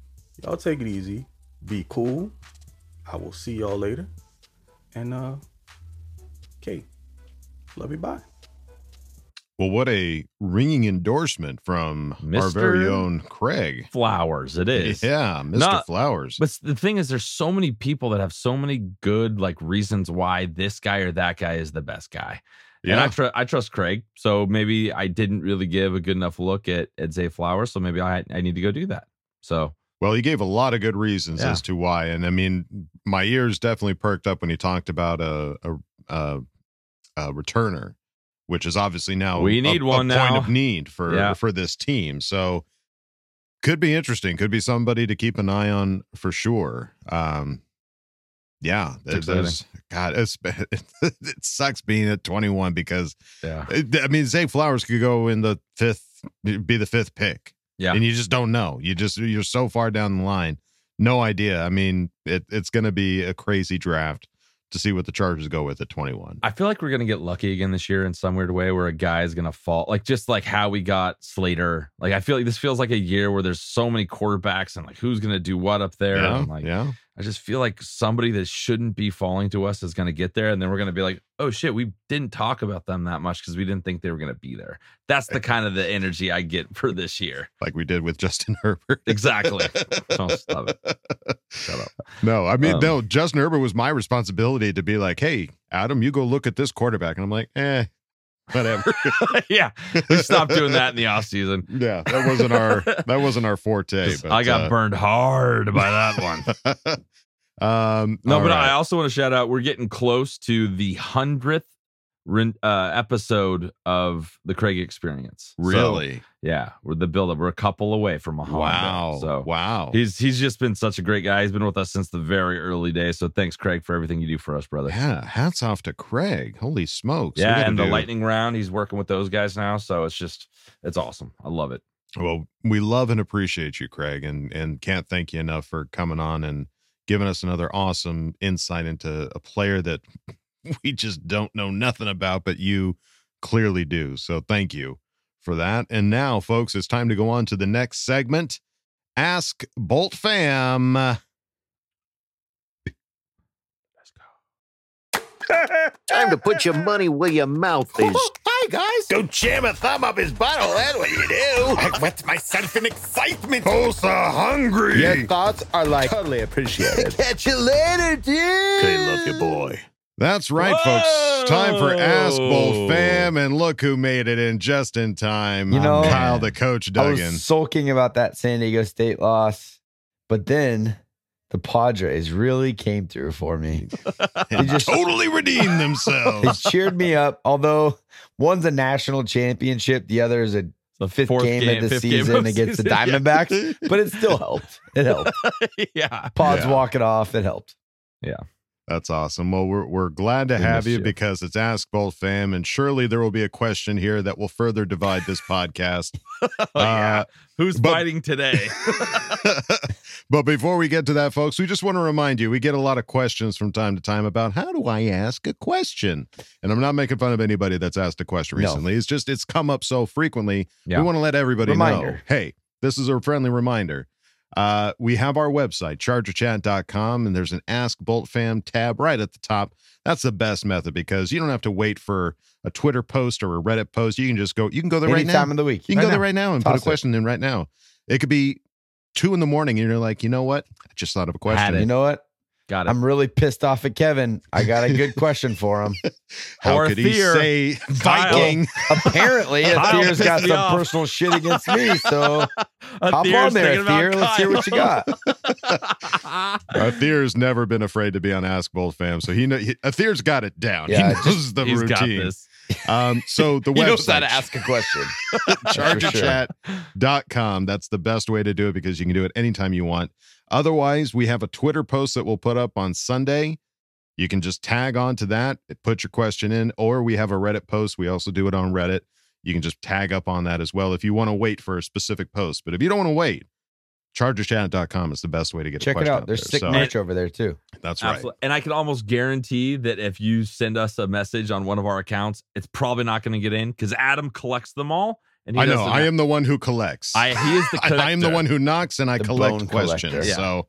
y'all take it easy, be cool. I will see y'all later. And uh okay. Love you, bye. Well, what a ringing endorsement from our very own Craig. Flowers, it is. Yeah, Mr. Not- Flowers. But the thing is, there's so many people that have so many good like reasons why this guy or that guy is the best guy. Yeah. And I, tr- I trust Craig, so maybe I didn't really give a good enough look at at Zay Flowers, so maybe I I need to go do that. So Well, he gave a lot of good reasons Yeah. as to why, and I mean, my ears definitely perked up when he talked about a a, a, a returner, which is obviously now We need a, one a point now. of need for Yeah. for this team. So could be interesting. Could be somebody to keep an eye on for sure. Um, yeah, there's God. It's, it sucks being at 21 because yeah, I mean, Zay Flowers could go in the fifth, be the fifth pick. Yeah. And you just don't know. You just, you're so far down the line. No idea. I mean, it, it's going to be a crazy draft to see what the Chargers go with at 21. I feel like we're gonna get lucky again this year in some weird way where a guy is gonna fall, like just like how we got Slater. Like I feel like this feels like a year where there's so many quarterbacks and like who's gonna do what up there. Yeah, like, yeah. I just feel like somebody that shouldn't be falling to us is gonna get there, and then we're gonna be like, oh shit, we didn't talk about them that much because we didn't think they were gonna be there. That's the kind of the energy I get for this year. Like we did with Justin Herbert. Exactly. oh, stop it. Shut up. No, I mean, Um, no, Justin Herbert was my responsibility to be like, hey, Adam, you go look at this quarterback. And I'm like, eh, whatever. yeah, we stopped doing that in the off season. yeah, that wasn't our, that wasn't our forte. But, I got uh, burned hard by that one. Um, No, but right. I also want to shout out. We're getting close to the hundredth uh, episode of the Craig Experience. So, Really? yeah, we're the buildup. We're a couple away from a hundred. Wow. So wow. he's he's just been such a great guy. He's been with us since the very early days. So thanks, Craig, for everything you do for us, brother. Yeah, hats off to Craig. Holy smokes. Yeah, and the lightning round. He's working with those guys now. So it's just it's awesome. I love it. Well, we love and appreciate you, Craig, and and can't thank you enough for coming on and giving us another awesome insight into a player that we just don't know nothing about, but you clearly do. So thank you for that. And now, folks, it's time to go on to the next segment. Ask Bolt Fam. Let's go. time to put your money where your mouth is. Hi, guys. Don't jam a thumb up his butthole. That's what you do. I wet myself in excitement. Tulsa hungry. Your thoughts are like totally appreciated. Catch you later, dude. Okay, love you, boy. That's right, folks. Time for Ask Bolt Whoa. Fam, and look who made it in just in time. You know, Kyle, the coach, I Duggan. was sulking about that San Diego State loss, but then the Padres really came through for me. They just totally redeemed they themselves. cheered me up. Although one's a national championship, the other is a fifth game, game- of the season of against the season, yeah. Diamondbacks. But it still helped. It helped. yeah. Pods Yeah. walking off. It helped. Yeah. That's awesome. Well, we're we're glad to have you you. because it's Ask Bolt Fam, and surely there will be a question here that will further divide this podcast. Oh, yeah. Uh, Who's but- fighting today? but before we get to that, folks, we just want to remind you we get a lot of questions from time to time about how do I ask a question? And I'm not making fun of anybody that's asked a question No. recently. It's just it's come up so frequently. Yeah. We want to let everybody know hey, this is a friendly reminder. Uh, we have our website, chargerchat.com, and there's an Ask Bolt Fam tab right at the top. That's the best method because you don't have to wait for a Twitter post or a Reddit post. You can just go, you can go there right Any now. time of the week. You can Right go there right now and put a Toss it. question in right now. It could be two in the morning and you're like, you know what? I just thought of a question. You know what? Got it. I'm really pissed off at Kevin. I got a good question for him. How Or could Thier. he say Kyle. Viking? Apparently, Kyle Atheer's got some off. personal shit against me. So hop Atheer's on there, thinking about Let's hear what you got. Atheer's never been afraid to be on Ask Bolt Fam, so he know he, Atheer's got it down. Yeah, he knows the He's got routine. this. Um, so the He website knows how to ask a question. chargerchat.com. That's the best way to do it because you can do it anytime you want. Otherwise, we have a Twitter post that we'll put up on Sunday. You can just tag on to that, put your question in, or we have a Reddit post. We also do it on Reddit. You can just tag up on that as well if you want to wait for a specific post. But if you don't want to wait, chargerchat.com is the best way to get a Check it question out. out There's there. sick So- merch over there too. That's right. Absolutely. And I can almost guarantee that if you send us a message on one of our accounts, it's probably not going to get in because Adam collects them all. And he I know. I am the one who collects. I he is the I, I am the one who knocks and I The collect questions. collector. So,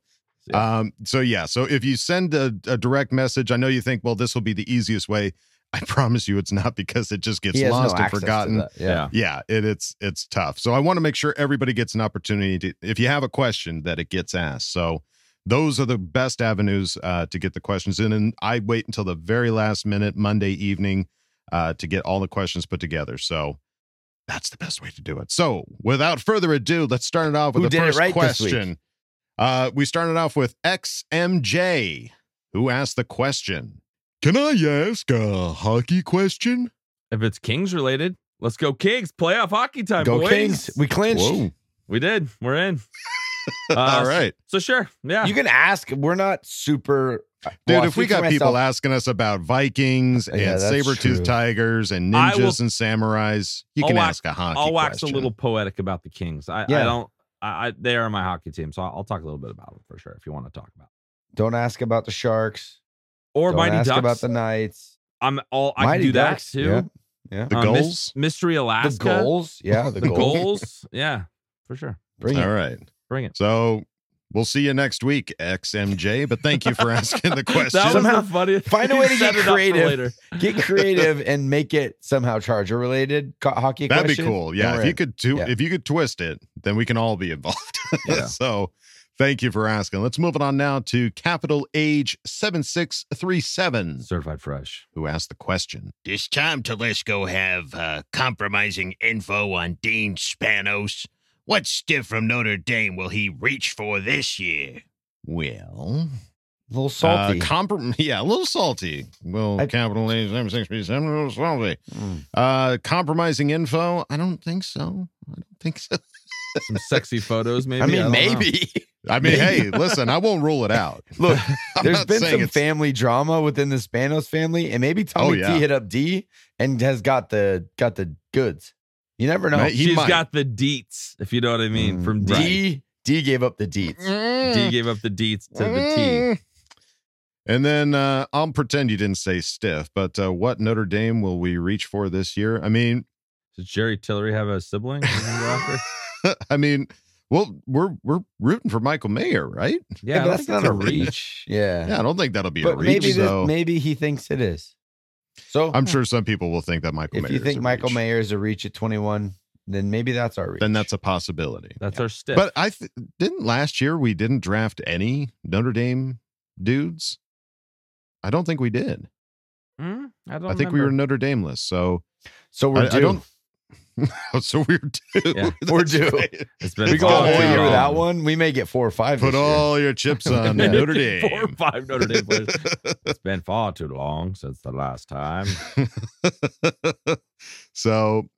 um, so yeah. So if you send a, a direct message, I know you think, well, this will be the easiest way. I promise you, it's not because it just gets He has no lost and forgotten. yeah. yeah. It, it's it's tough. So I want to make sure everybody gets an opportunity to, if you have a question, that it gets asked. So those are the best avenues uh, to get the questions in, and I wait until the very last minute Monday evening uh, to get all the questions put together. So that's the best way to do it. So, without further ado, let's start it off with Who the first right question. Uh, we started off with XMJ, who asked the question Can I ask a hockey question? If it's Kings related, let's go Kings. Playoff hockey time. Go boys. Kings. We clinched. Whoa. We did. We're in. All right. So sure. Yeah. You can ask. We're not super. Dude, well, if we got people myself. asking us about Vikings and Yeah, that's saber-toothed tigers and ninjas will- and samurais, you I'll can wax- ask a hockey I'll wax question. a little poetic about the Kings. I, I don't. I, I they are my hockey team, so I'll, I'll talk a little bit about them for sure if you want to talk about. Don't ask about the Sharks. Or Don't Mighty ask Ducks. about the Knights. I'm all. I Mighty can do Ducks, that too. Yeah. yeah. The Uh, goals? Mystery Alaska. The goals. Yeah. The, The goals. goals. Yeah, for sure. Bring it. All right. Bring it. So we'll see you next week, XMJ. But thank you for asking the question. That was Somehow the funniest. Find a way to get it creative. later. Get creative and make it somehow Charger related co- hockey. That'd be cool. Yeah, if you could do, Yeah. if you could twist it, then we can all be involved. Yeah. so, thank you for asking. Let's move it on now to Capital Age seven six three seven, Certified fresh. who asked the question. This time Telesco have uh, compromising info on Dean Spanos. What stiff from Notre Dame will he reach for this year? Well, a little salty. Uh, comprom- yeah, a little salty. Well, I- Capital Age seven six three seven, a little salty. Mm. Uh, compromising info? I don't think so. I don't think so. Some sexy photos, maybe. I mean, don't know. maybe. I mean, hey, listen, I won't rule it out. Look, there's been some it's- family drama within the Spanos family, and maybe Tommy Oh, yeah. T hit up D and has got the got the goods. You never know. Mate, he She's might. got the deets, if you know what I mean, Mm, from D. D. D gave up the deets. D gave up the deets to the T. Mm. And then uh, I'll pretend you didn't say stiff, but uh, what Notre Dame will we reach for this year? I mean, Does Jerry Tillery have a sibling? you can go after? I mean, well, we're we're rooting for Michael Mayer, right? Yeah, I but that's not a it's reach. Yeah, Yeah, I don't think that'll be a reach. maybe this, so maybe he thinks it is. So I'm sure some people will think that Michael. if you Mayer's think a Michael reach. Mayer is a reach at 21, then maybe that's our reach. then that's a possibility. That's our stiff. But I th- didn't last year we didn't draft any Notre Dame dudes. I don't think we did. Hmm? I don't I think we were. Notre Dameless. So so we're I, I don't. so we're due. Yeah. We're That's due. right. It's been we go a whole year long. without one. We may get four or five. Put this year. all your chips on Notre Dame. Four or five Notre Dame players. It's been far too long since the last time. so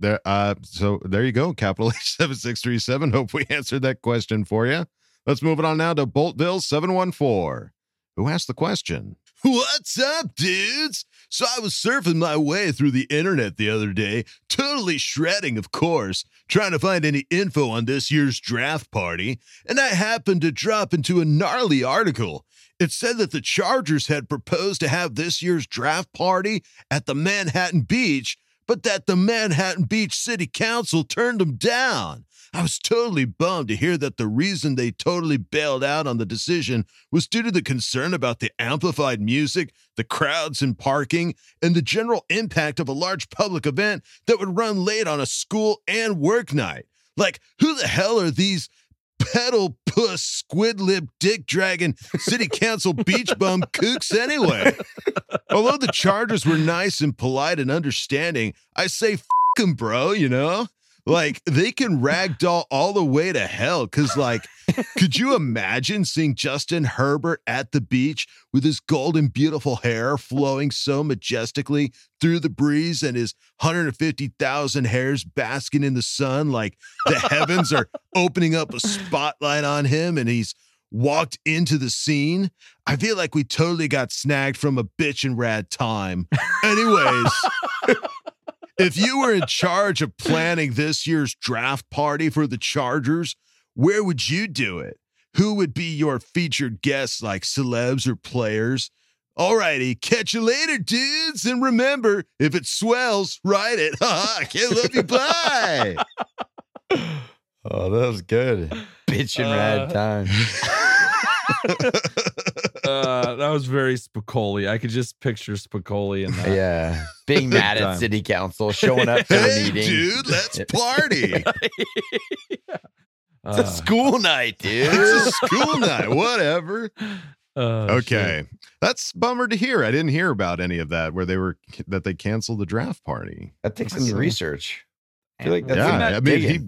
there uh so there you go capital h 7637 hope we answered that question for you let's move it on now to boltville 714 who asked the question what's up dudes so i was surfing my way through the internet the other day totally shredding of course trying to find any info on this year's draft party and i happened to drop into a gnarly article it said that the Chargers had proposed to have this year's draft party at the Manhattan Beach, but that the Manhattan Beach City Council turned them down. I was totally bummed to hear that the reason they totally bailed out on the decision was due to the concern about the amplified music, the crowds and parking, and the general impact of a large public event that would run late on a school and work night. Like, who the hell are these pedal puss squid lip dick dragon city council beach bum kooks anyway. Although the Chargers were nice and polite and understanding, I say f them, bro, you know? Like they can ragdoll all the way to hell. Cause like, could you imagine seeing Justin Herbert at the beach with his golden, beautiful hair flowing so majestically through the breeze and his 150,000 hairs basking in the sun? Like the heavens are opening up a spotlight on him and he's walked into the scene. I feel like we totally got snagged from a bitch and rad time. Anyways. If you were in charge of planning this year's draft party for the Chargers, where would you do it? Who would be your featured guests, like celebs or players? Alrighty, catch you later, dudes. And remember, if it swells, write it. I can't love you. Bye. Oh, that was good. Bitch and uh, rad time. uh, that was very Spicoli. I could just picture Spicoli in that. Yeah. Being mad at city council, showing up to a Hey, meeting. dude, let's party. It's a school night, dude. it's a school night. Whatever. Oh, okay. That's bummer to hear. I didn't hear about any of that where they were that they canceled the draft party. That takes some research. I feel like that's Yeah, some I mean, he.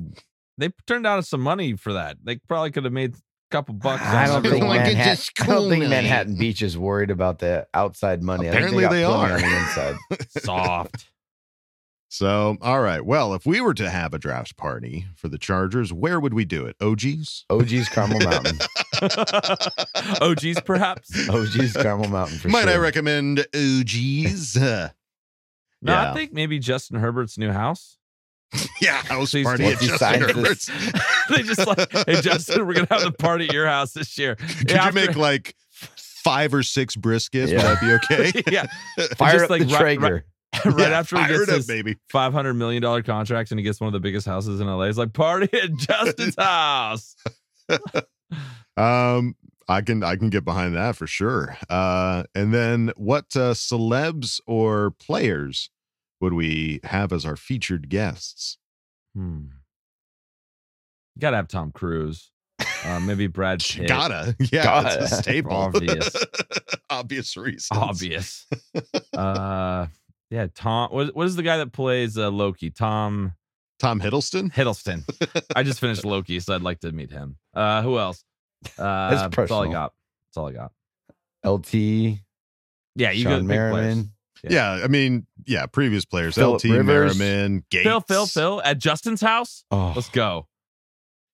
They turned down some money for that. They probably could have made a couple bucks. I don't think. Like, it's Manhattan. just I don't think. Manhattan Beach is worried about the outside money. Apparently I think they they, got plenty are. on the inside. soft. so all right. Well, if we were to have a draft party for the Chargers, where would we do it? OG's? OG's Carmel Mountain. OGs, perhaps. OG's Carmel Mountain for Might sure. I recommend OG's? No, Yeah. I think maybe Justin Herbert's new house. yeah, house Please party at Once he Justin Herbert's. they just like, hey Justin, we're gonna have the party at your house this year. Could Yeah, you after- make like five or six briskets? Yeah. Would that be okay? yeah, Fire just up like the right- Traeger. right Yeah, after he fire gets his baby. five hundred million dollar contract and he gets one of the biggest houses in LA. It's like party at Justin's house. Um, I can I can get behind that for sure. Uh, and then what uh, celebs or players would we have as our featured guests? Hmm. You gotta have Tom Cruise. Uh, maybe Brad Pitt. Gotta, yeah, Gotta. it's a staple. Obvious. Obvious reasons. Obvious. Uh, yeah, Tom. What, what is the guy that plays uh, Loki? Tom Tom Hiddleston. Hiddleston. I just finished Loki, so I'd like to meet him. Uh, who else? Uh, That's that's all I got. That's all I got. LT, Yeah, you Sean go big players. Merriman. Yeah. I mean, yeah, previous players. Phillip LT Rivers. Merriman, Gates. Phil, Phil, Phil at Justin's house. Oh, Let's go.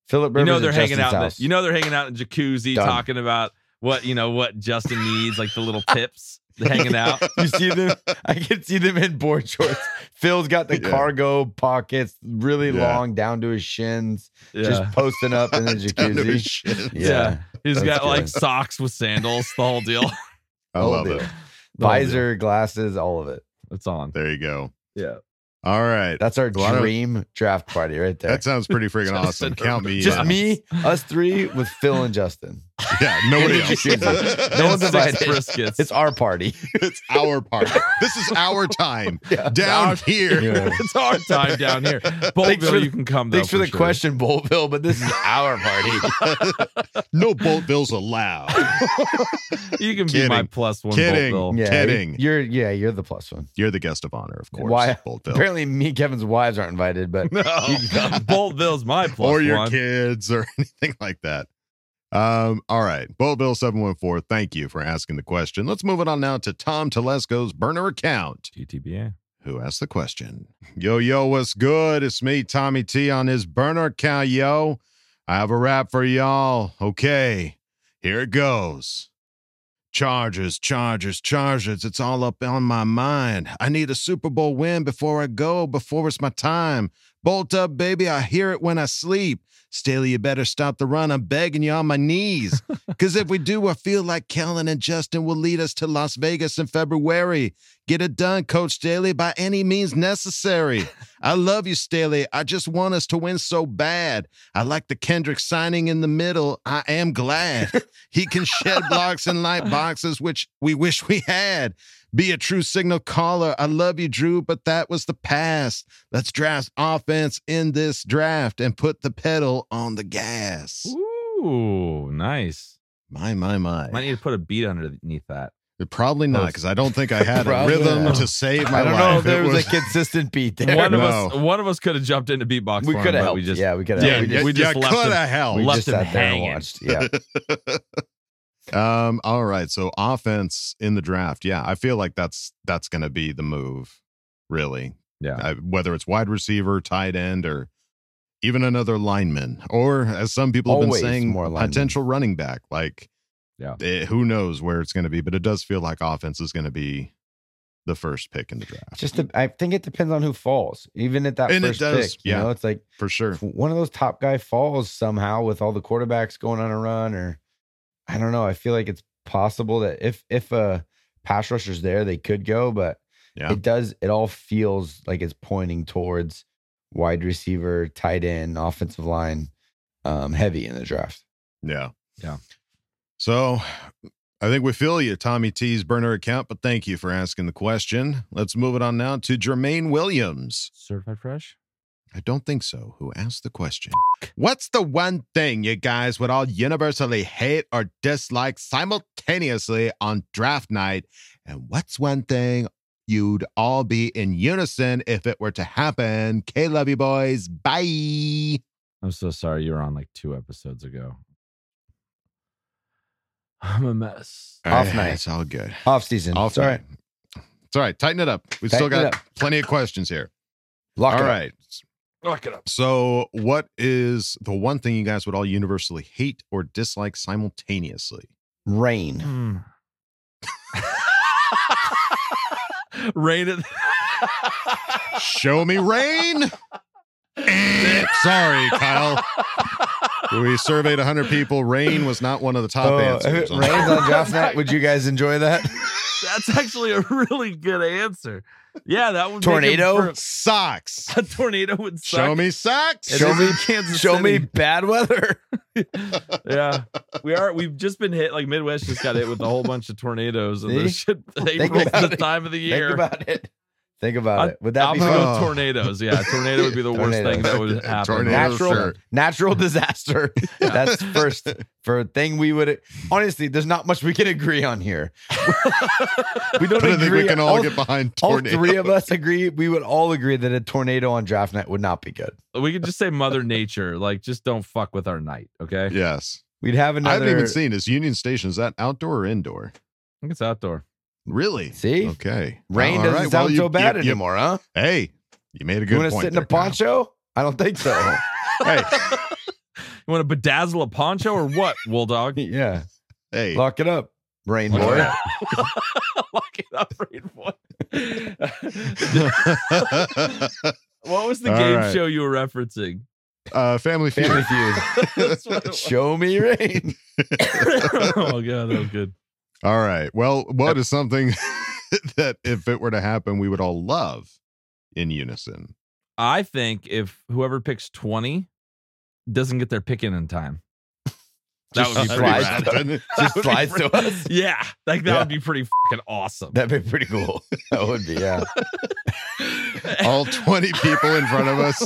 Philip You know they're hanging Justin's out. In house. the, you know they're hanging out in jacuzzi, Done. talking about what you know what Justin needs, like the little tips, hanging out. you see them? I can see them in board shorts. Phil's got the Yeah. cargo pockets really Yeah. long down to his shins, Yeah. just posting up in the Down to his jacuzzi. shins. Yeah. He's That's got like socks with sandals, the whole deal. I oh, love deal. it. Visor, glasses, all of it. It's on. There you go. Yeah. All right. That's our Well, dream draft party right there. That sounds pretty freaking awesome. Count me Just in. me, us three with Phil and Justin. Yeah, nobody In the else. jacuzzi. No one's Six invited. briskets. It's our party. it's our party. This is our time Yeah. down Our- here. Yeah. it's our time down here. Thanks Boltville, for- you can come. Though, Thanks for the sure. question, Boltville, but this is our party. no Boltvilles allowed. You can be my plus one. Kidding. Boltville. Yeah, Kidding. You're yeah, you're the plus one. You're the guest of honor, of course. Why? Boltville. Apparently, me and Kevin's wives aren't invited, but No. you. Boltville's my plus or your one. kids or anything like that. Um, all right. Boltville 714, thank you for asking the question. Let's move it on now to Tom Telesco's burner account. TTBA. Who asked the question? Yo, yo, what's good? It's me, Tommy T, on his burner account, yo. I have a rap for y'all. Okay, here it goes. Chargers, Chargers, Chargers. It's all up on my mind. I need a Super Bowl win before I go, before it's my time. Bolt up, baby. I hear it when I sleep. Staley, you better stop the run. I'm begging you on my knees. Because if we do, I feel like Kellen and Justin will lead us to Las Vegas in February. Get it done, Coach Staley, by any means necessary. I love you, Staley. I just want us to win so bad. I like the Kendrick signing in the middle. I am glad. He can shed blocks and light boxes, which we wish we had. Be a true signal caller. I love you, Drew, but that was the past. Let's draft offense in this draft and put the pedal on the gas. Ooh, nice. My, my, my. Might need to put a beat underneath that. Probably not, because I don't think I had a rhythm not. to save my I don't life. know if there It was, a consistent beat there. One of No. us, one of us could have jumped into beatbox. We for him, could have but helped. We just, yeah, we could have. Yeah, we just, you- we just you left him, coulda helped. we left just him sat there and hanging. watched. Yeah. Um, all right. So offense in the draft. Yeah, I feel like that's that's gonna be the move, really. Yeah. Uh, whether it's wide receiver, tight end, or even another lineman, or as some people have Always been saying, more linemen. potential running back. Like, Yeah. eh, who knows where it's gonna be, but it does feel like offense is gonna be the first pick in the draft. Just, I think it depends on who falls. Even at that And it first does, pick, you yeah. know, it's like For sure. one of those top guy falls somehow with all the quarterbacks going on a run, or I don't know. I feel like it's possible that if if a pass rusher's there, they could go, but Yeah. it does. It all feels like it's pointing towards wide receiver, tight end, offensive line, um, heavy in the draft. Yeah. Yeah. So I think we feel you, Tommy T's burner account, but thank you for asking the question. Let's move it on now to Jermaine Williams. certified fresh. I don't think so. Who asked the question? What's the one thing you guys would all universally hate or dislike simultaneously on draft night? And what's one thing you'd all be in unison if it were to happen? K love you boys. Bye. I'm so sorry. You were on like two episodes ago. I'm a mess. Off Eh, night. It's all good. Off season. Off It's all right. It's all right. Tighten it up. We still Tighten it got plenty of questions here. Lock All it up. Right. It up. So, what is the one thing you guys would all universally hate or dislike simultaneously? Rain. Hmm. Rain it. Show me rain. Eh, Sorry, Kyle. We surveyed 100 people. Rain was not one of the top Oh, answers. if it rains on draft. Would you guys enjoy that? That's actually a really good answer. Yeah, that would Tornado? per- Socks. a tornado would suck. Show me socks. It Show me- Kansas Show me bad weather. Yeah, we are. We've just been hit. Like Midwest just got hit with a whole bunch of tornadoes, and this shit. Think the time of the year. Think about it. Think about I- it. Would that I'm be gonna fun? go tornadoes. Yeah, tornado would be the worst thing that would happen. Tornado, natural sure. natural disaster. That's first for a thing we would honestly. There's not much we can agree on here. we don't I don't agree. think we can all, get behind all tornado. three of us agree. We would all agree that a tornado on draft night would not be good. We could just say Mother Nature. Like, just don't fuck with our night. Okay. Yes. We'd have another. I haven't even seen is Union Station. Is that outdoor or indoor? I think it's outdoor. Really? See? Okay. Rain doesn't right. sound Well, you- so bad you- you- anymore, huh? Hey, you made a good You good want to point. sit in a there, Kyle. poncho? I don't think so. Hey, You want to bedazzle a poncho or what, Wool Dog? yeah, hey. lock it up, rain Lock boy. it Lock it up, Rain Boy. what was the All game right. show you were referencing? uh, Family Feud. Family That's what it feud. Show me rain. oh god, that was good. All right. Well, what is something that if it were to happen, we would all love in unison? I think if whoever picks 20 doesn't get their pick in in time. That Just would be pretty rad. to- Just be to us. Yeah, like that Yeah. would be pretty fucking awesome. That'd be pretty cool. That would be, yeah. all 20 people in front of us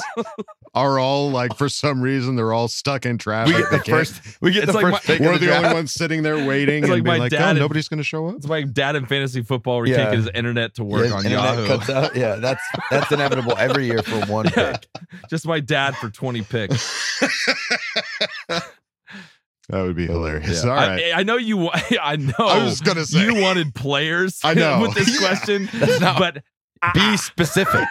are all like, for some reason, they're all stuck in traffic. We get the first we get the like first my, We're the, draft. only ones sitting there waiting It's and like being my like, dad oh, nobody's going to show up. It's like dad in fantasy football where he Yeah. can't his internet to work Yeah, on Yahoo. Yeah, that's that's inevitable every year for one pick. Just my dad for 20 picks. That would be hilarious. Yeah. All right. I, I know you. I know. I was gonna say. you wanted players. I know. with this Yeah. question, not- but Be specific.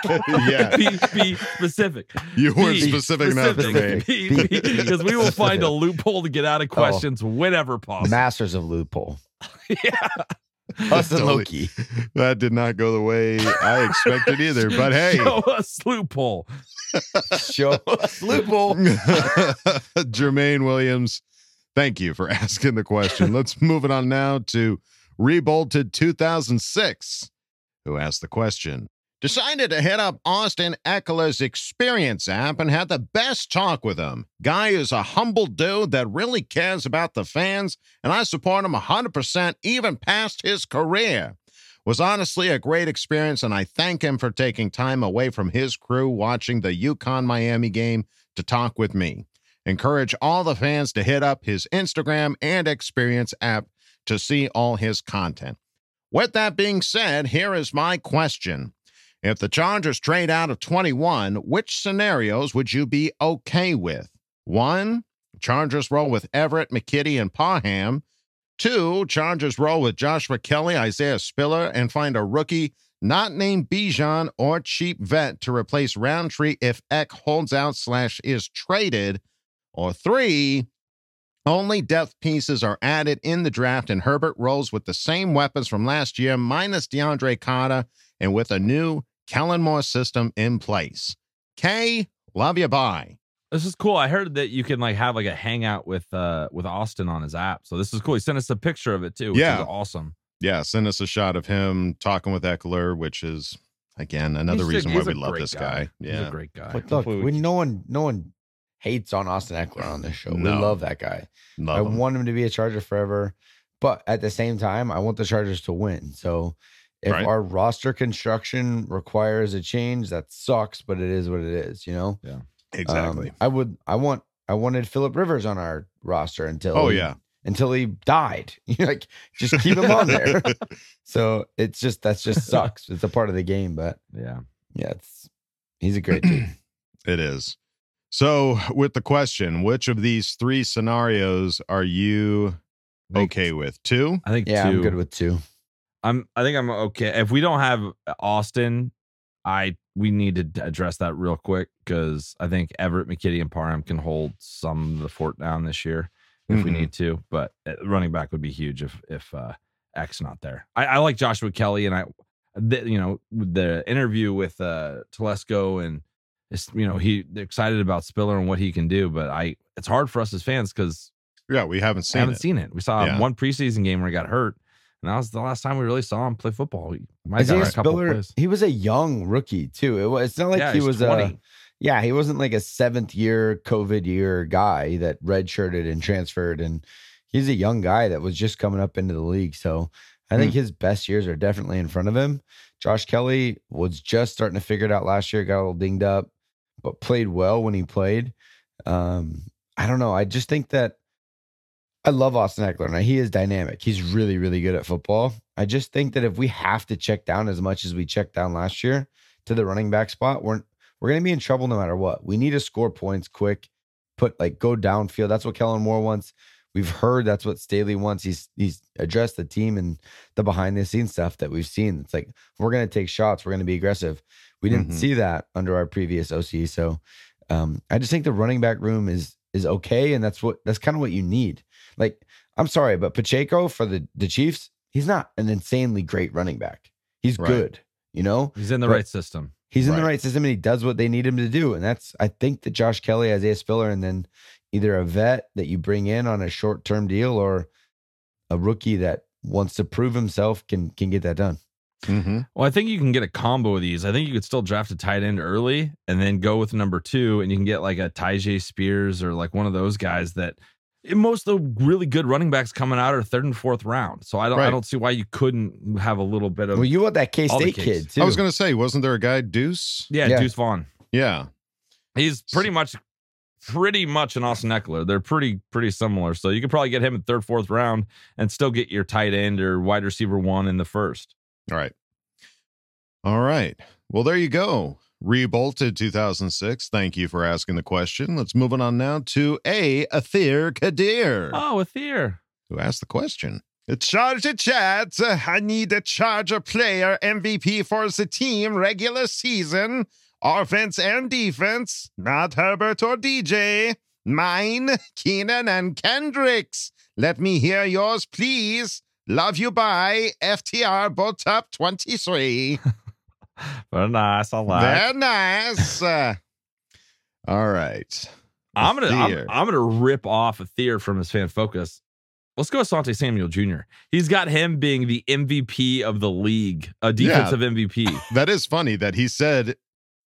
yeah. be, be specific. You weren't Be specific enough to me. Because we will find a loophole to get out of oh. questions whenever possible. Masters of loophole. yeah. Us and Totally. Loki. That did not go the way I expected either. But hey, Show us loophole. Show us loophole. Jermaine Williams, thank you for asking the question. Let's move it on now to Rebolted 2006, who asked the question. Decided to hit up Austin Ekeler's Experience app and had the best talk with him. Guy is a humble dude that really cares about the fans, and I support him 100% even past his career. Was honestly a great experience, and I thank him for taking time away from his crew watching the UConn Miami game to talk with me. Encourage all the fans to hit up his Instagram and Experience app to see all his content. With that being said, here is my question. If the Chargers trade out of 21, which scenarios would you be okay with? One, Chargers roll with Everett, McKitty, and Parham. Two, Chargers roll with Joshua Kelley, Isaiah Spiller, and find a rookie not named Bijan or cheap vet to replace Rountree if Eck holds out slash is traded. Or three, only depth pieces are added in the draft, and Herbert rolls with the same weapons from last year, minus DeAndre Carter, and with a new Kellen Moore system in place. K, love you, bye. This is cool. I heard that you can like have like a hangout with uh with Austin on his app. So this is cool. He sent us a picture of it too, which Yeah. is awesome. Yeah, send us a shot of him talking with Ekeler, which is again another He's a- reason why we love this guy. guy. He's a Yeah, great guy. But look, we we, can- no one, no one hates on Austin Ekeler on this show. No. We love that guy. Love I him. want him to be a Charger forever, but at the same time, I want the Chargers to win. So if Right. our roster construction requires a change, that sucks, but it is what it is. You know. Yeah. exactly. Um, I would. I want. I wanted Philip Rivers on our roster until. Oh, he- yeah. Until he died, you like just keep him on there. so it's just that's just sucks. It's a part of the game, but Yeah. yeah, it's he's a great dude. It is. So, with the question, which of these three scenarios are you okay with? Two? I think Yeah, two. I'm good with two. I'm I think I'm okay. If we don't have Austin, I we need to address that real quick because I think Everett, McKitty, and Parham can hold some of the fort down this year if we Mhm. need to. But uh, running back would be huge if if uh X not there. I, I like Joshua Kelley and I, the, you know, the interview with uh Telesco and it's you know he excited about Spiller and what he can do. But I it's hard for us as fans because Yeah, we haven't seen haven't it. seen it. We saw Yeah. one preseason game where he got hurt. And that was the last time we really saw him play football. He might have got a Spiller, plays. he was a young rookie too. It was. It's not like Yeah, he was 20. a. Yeah, he wasn't like a seventh year COVID year guy that redshirted and transferred, and he's a young guy that was just coming up into the league. So I think Hmm. his best years are definitely in front of him. Josh Kelley was just starting to figure it out last year, got a little dinged up, but played well when he played. Um, I don't know. I just think that I love Austin Ekeler. Now he is dynamic. He's really, really good at football. I just think that if we have to check down as much as we checked down last year to the running back spot, we're we're gonna be in trouble no matter what. We need to score points quick, put like go downfield. That's what Kellen Moore wants. We've heard that's what Staley wants. He's he's addressed the team and the behind the scenes stuff that we've seen. It's like we're gonna take shots, we're gonna be aggressive. We didn't Mhm. see that under our previous OC. So um, I just think the running back room is is okay, and that's what that's kind of what you need. Like, I'm sorry, but Pacheco for the the Chiefs, he's not an insanely great running back. He's Right. good, you know. He's in the But right system. He's in the Right. right system, and he does what they need him to do. And that's I think that Josh Kelley, Isaiah Spiller, and then either a vet that you bring in on a short term deal or a rookie that wants to prove himself can can get that done. Mm-hmm. Well, I think you can get a combo of these. I think you could still draft a tight end early and then go with number two, and you can get like a Tyjae Spears or like one of those guys that most of the really good running backs coming out are third and fourth round. So I don't I don't see why you couldn't have a little bit of Well, you want that K all State kid too. I was going to say, wasn't there a guy, Deuce? yeah, Yeah. Deuce Vaughn. Yeah. He's pretty much pretty much an Austin Ekeler. They're pretty pretty similar. So you could probably get him in third, fourth round and still get your tight end or wide receiver one in the first. All right. All right. Well, there you go. Rebolted 2006. Thank you for asking the question. Let's move on now to A. Atheer Kadir, Oh, Atheer, who asked the question. Charger chat. I need a Charger player MVP for the team regular season, offense and defense. Not Herbert or DJ. Mine, Keenan and Kendricks. Let me hear yours, please. Love you. Bye. FTR both top 23. Very nice. I like. Very nice. Uh, all right. I'm gonna I'm, I'm gonna rip off Atheer from his fan focus. Let's go Asante Samuel Jr. He's got him being the MVP of the league, a defensive MVP. That is funny that he said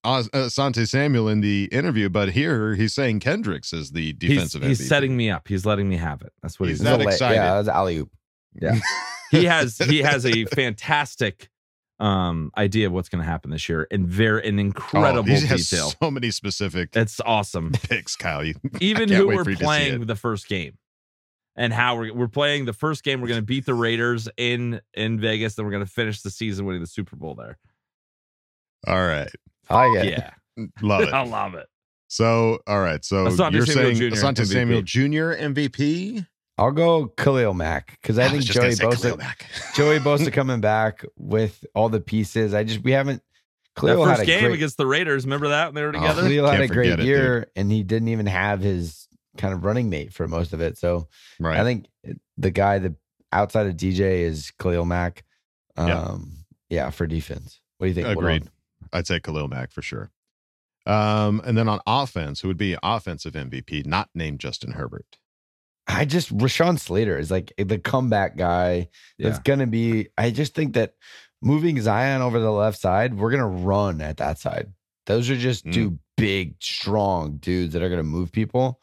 Asante Samuel in the interview, but here he's saying Kendricks is the defensive he's MVP. setting me up. He's letting me have it. That's what He's he's, that It was excited. Yeah, it was alley oop. Yeah. he has he has a fantastic um idea of what's going to happen this year and very an Oh, incredible he has detail. so many specific It's awesome. picks, Kyle. You- Even I can't who wait were for you to see playing the first game. and how we're we're playing the first game. We're going to beat the Raiders in in Vegas, then we're going to finish the season winning the Super Bowl there. All right. I get it. Yeah, Love it. I love it. So, all right. So Asante you're Samuel saying Jr. Asante MVP. Samuel Jr. MVP? I'll go Khalil Mack because I, I think Joey gonna say Khalil Bosa, Joey Bosa coming back with all the pieces. I just we haven't. That Khalil had first a game great, against the Raiders, remember that when they were Oh, together? Khalil had Can't a great forget it, year, and he didn't even have his kind of running mate for most of it. So Right. I think the guy that outside of DJ is Khalil Mack. Yeah. Um, yeah. for defense. What do you think? Hold Agreed. On. I'd say Khalil Mack for sure. Um, and then on offense, who would be offensive MVP, not named Justin Herbert? I just Rashawn Slater is like the comeback guy that's Yeah. gonna be. I just think that moving Zion over the left side, we're gonna run at that side. Those are just Mm. two big, strong dudes that are gonna move people.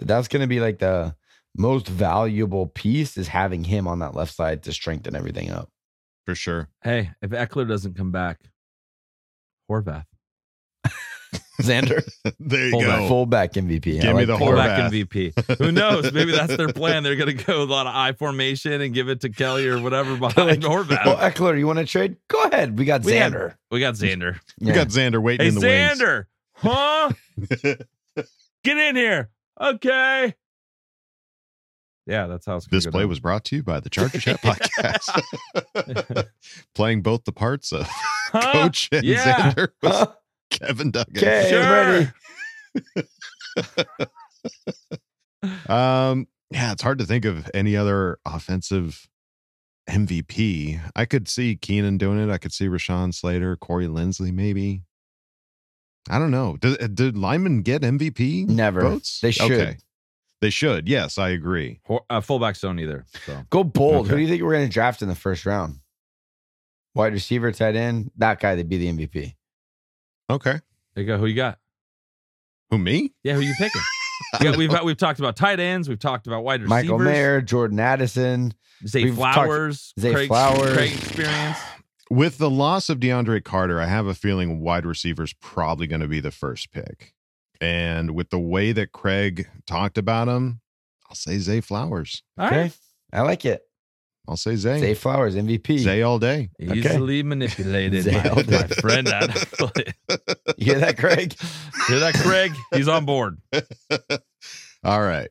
That's gonna be like the most valuable piece is having him on that left side to strengthen everything up. For sure. Hey, if Ekeler doesn't come back, Horvath. Zander, there you Fullback. go. fullback MVP. I Give me like the. Fullback Horvath. MVP. Who knows? Maybe that's their plan. They're going to go with a lot of I formation and give it to Kelley or whatever They're behind like, Horvath. Well, Ekeler, you want to trade? Go ahead. We got We got- Zander. we got Zander. We Yeah. got Zander waiting Hey, in the wings. Zander. Huh? Get in here. Okay. Yeah, that's how it's This play was brought to you by the Charger Chat podcast. Playing both the parts of Huh? Coach and Yeah. Zander was Huh? Kevin Duggan. Okay, Sure. ready. Um, yeah, it's hard to think of any other offensive MVP. I could see Keenan doing it. I could see Rashawn Slater, Corey Linsley, maybe. I don't know. Did, did Lyman get MVP? Never. votes? They should. They should. Yes, I agree. Hor- uh, fullbacks don't either. So Go bold. Who do you think we're going to draft in the first round? Wide receiver, tight end. That guy, they'd be the MVP. Okay. there you go. Who you got? Who me? Yeah, who you picking? We got, we've we've talked about tight ends. We've talked about wide receivers. Michael Mayer, Jordan Addison. Zay We've Flowers. Zay Craig, Flowers. Craig experience. With the loss of DeAndre Carter, I have a feeling wide receiver's probably going to be the first pick. And with the way that Craig talked about him, I'll say Zay Flowers. All Okay. right. I like it. I'll say Zay. Zay Flowers, MVP. Zay all day. Easily manipulated, Zay my, all day. my friend. Adam. You hear that, Craig? Hear that, Craig? He's on board. All right.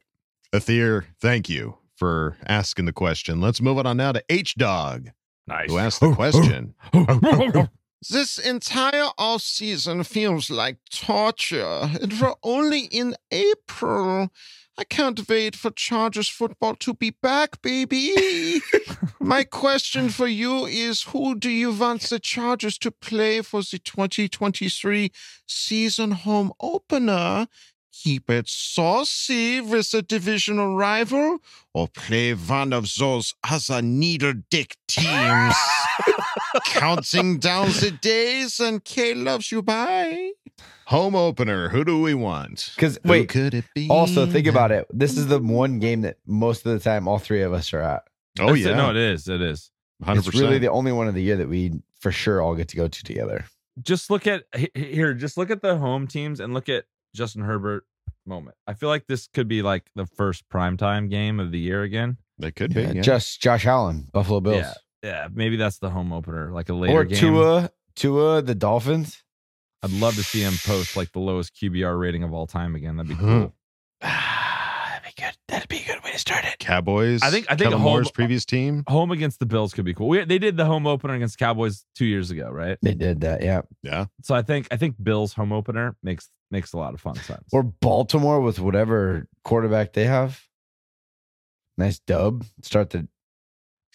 Atheer, thank you for asking the question. Let's move it on now to H Dog, Nice. who asked the question. This entire off season feels like torture. And we're only in April. I can't wait for Chargers football to be back, baby. My question for you is who do you want the Chargers to play for the 2023 season home opener? Keep it saucy with a divisional rival or play one of those other needle dick teams? Counting down the days and Kay loves you bye. Home opener. Who do we want? Because Who wait, could it be? also think about it. This is the one game that most of the time all three of us are at. Oh That's it. yeah, No, it is. It is. hundred It's really the only one of the year that we for sure all get to go to together. Just look at he- he- here. Just look at the home teams and look at Justin Herbert moment. I feel like this could be like the first primetime game of the year again. They could be. Yeah, yeah. Just Josh Allen, Buffalo Bills, Yeah, yeah. Maybe that's the home opener, like a later or game. Tua, Tua, the Dolphins. I'd love to see him post like the lowest QBR rating of all time again. That'd be Huh. cool. That'd be good. That'd be a good way to start it. Cowboys. I think- I think Kellen home- Moore's previous team. Home against the Bills could be cool. We, they did the home opener against Cowboys two years ago, right? They did that, yeah. Yeah. So I think I think Bills home opener makes makes a lot of fun sense. Or Baltimore with whatever quarterback they have. Nice dub. Start the.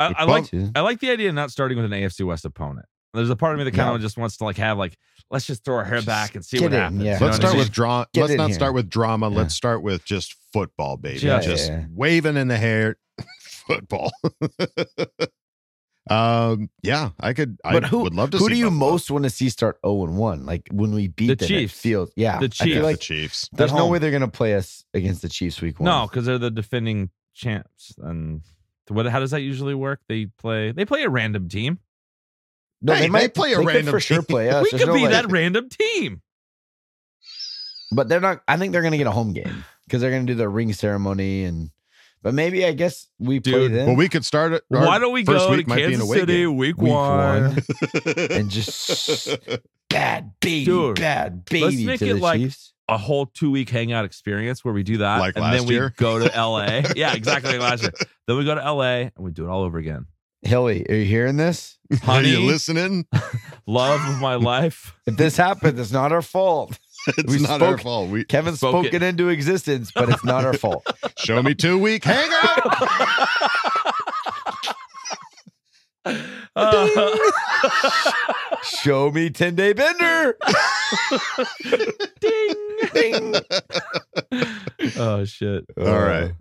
I, I like season. I like the idea of not starting with an AFC West opponent. There's a part of me that kind No. of just wants to like have like let's just throw our hair back and see what in, happens. yeah. Let's start with drama. Let's not here. start with drama. Yeah. Let's start with just football, baby. Yeah, just yeah. waving in the hair, football. um, yeah, I could. I But who would love to. Who see do you Buffalo. most want to see start 0 and 1? Like when we beat The them, Chiefs. It feels, yeah. The I feel Chiefs. like the Chiefs. there's no way they're going to play us against the Chiefs week one. No, because they're the defending champs. And what? How does that usually work? They play. They play a random team. no Hey, they play a could random for sure play us. we There's could no, be like- that random team. But they're not. I think they're going to get a home game because they're going to do the ring ceremony and But maybe I guess we play them. Well, we could start it. Why don't we go to might Kansas City game. week, Week one? one. and just bad baby, Dude, bad baby Let's make to it the like Chiefs. A whole two week hangout experience where we do that, Like and last then we year? go to LA. yeah, exactly like last year. Then we go to LA and we do it all over again. Hilly, are you hearing this? Honey, Are you listening? love of my life. If this happened, it's not our fault. It's We not our fault. We Kevin Spoke spoke, it. it into existence, but it's not our fault. show me two week hangout. Uh, Show me 10 day bender. ding, ding. oh shit! All right.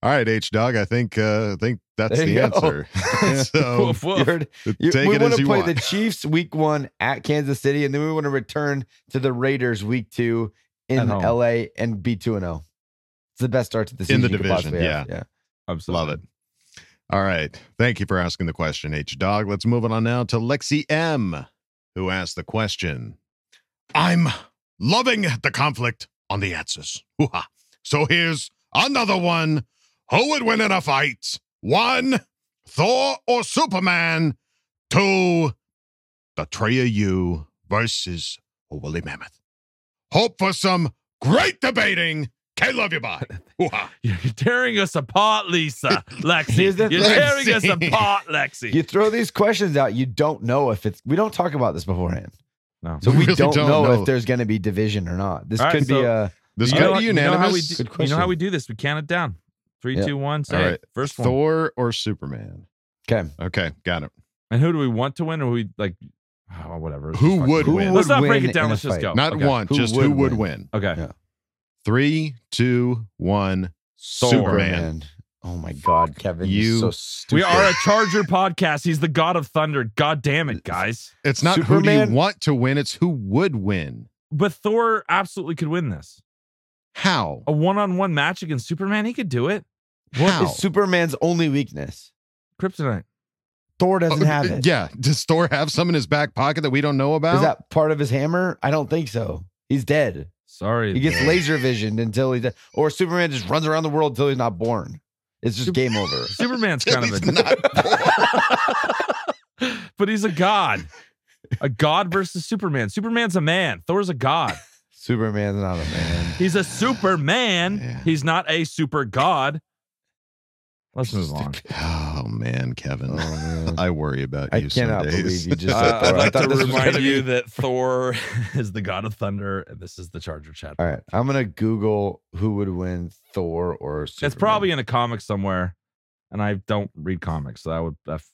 All right, H Dog. I think uh, I think that's There the you go. answer. so Woof, woof. You heard- you- take we it want as to you play want. the Chiefs week one at Kansas City, and then we want to return to the Raiders week two in LA and be 2 and 0. It's the best start to the season In season. the you could division, possibly have. yeah. Absolutely. Love it. All right. Thank you for asking the question, H Dog. Let's move on now to Lexi M, who asked the question. I'm loving the conflict on the answers. So here's another one. Who would win in a fight? One, Thor or Superman? Two, of you versus woolly mammoth. Hope for some great debating. K love you. Bye. You're tearing us apart, Lisa. Lexi. You're thing. tearing us apart, Lexi. You throw these questions out, you don't know if it's. We don't talk about this beforehand. no. So we really don't, don't know, know. if there's going to be division or not. This All right, could be a. This could know, be you know how we unanimous. do, you know how we do this? We count it down. Three, Yep. two, one. Say All right. First one. Thor or Superman? Okay. Okay, got it. And who do we want to win, or we like? Oh, whatever. Who would win? Let's not break it down. Let's just fight? go. Not Okay. one, Who just would who would win? win. Okay. Yeah. Three, two, one. Thor. Superman. Oh my God, Kevin! You- You so stupid. We are a Charger podcast. He's the god of thunder. God damn it, guys. It's not who do you want to win, it's who would win. But Thor absolutely could win this. How? A one-on-one match against Superman, he could do it. What How? is Superman's only weakness? Kryptonite. Thor doesn't Oh, have uh, it. Yeah. Does Thor have some in his back pocket that we don't know about? Is that part of his hammer? I don't think so. He's dead. Sorry. He gets laser visioned until he's dead. Or Superman just runs around the world until he's not born. It's just game over. Superman's kind of a not but he's a god. A god versus Superman. Superman's a man. Thor's a god. Superman's not a man. He's a Superman. Yeah. He's not a super god. Let's move on. Oh man, Kevin. Oh, man. I worry about I you. some cannot days. believe you just Uh, said I'd Thor. I like thought to this remind you be- that Thor is the god of thunder, and this is the Charger chat. All right. I'm gonna Google who would win Thor or Superman. It's probably in a comic somewhere, and I don't read comics, so I would. I've-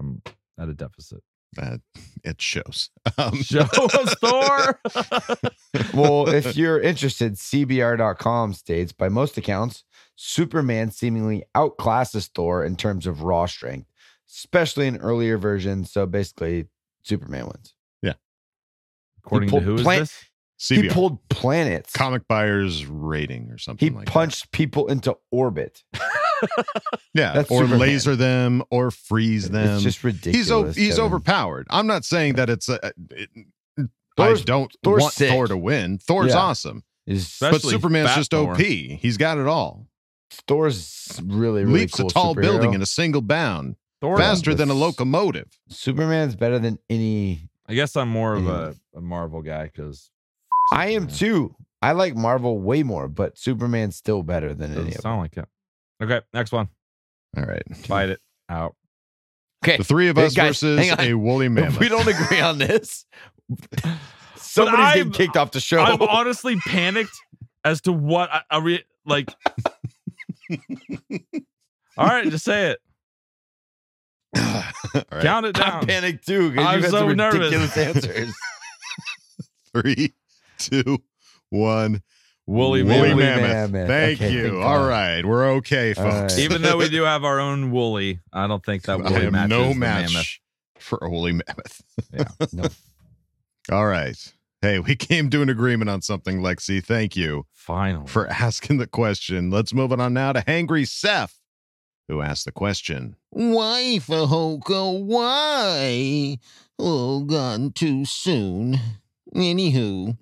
I'm at a deficit. Uh, it shows. Um, Show us Thor. well, if you're interested, CBR.com states by most accounts, Superman seemingly outclasses Thor in terms of raw strength, especially in earlier versions. So basically, Superman wins. Yeah. According to pulled who is plant- this? He pulled planets. comic buyers rating or something He like punched people into orbit. Yeah, That's or Superman. laser them or freeze them. It's just he's ridiculous. o- he's Kevin. overpowered. I'm not saying that it's a. It, Thor's- I don't Thor's want sick. Thor to win. Thor's Yeah. awesome, Is but Superman's Fat just Thor. OP. He's got it all. Thor's really really Leaps cool a tall superhero. building in a single bound, Thor. faster than a locomotive. Superman's better than any. I guess I'm more of a, a Marvel guy because I am too. I like Marvel way more, but Superman's still better than any Doesn't of them. sound like it. Okay, next one. All right, Fight it out. Okay, the three of Hey, us guys, versus hang on. a woolly mammoth. If we don't agree on this, somebody's I'm- getting kicked off the show. I'm honestly panicked as to what I, I re- like. All right, just say it. All right. Count it down. I'm panicked too because I'm you had so some nervous. ridiculous answers. Three, two, one. Woolly Woolly mammoth. mammoth. mammoth. Thank Okay, you. thank All God. right, we're okay, folks. right. Even though we do have our own woolly, I don't think that I woolly am matches no the match mammoth. for a woolly mammoth. Yeah. No. All right. Hey, we came to an agreement on something, Lexi. Thank you Finally. for asking the question. Let's move it on now to Hangry Seth, who asked the question. Why, Fehoko? Why? Oh, gone too soon. Anywho,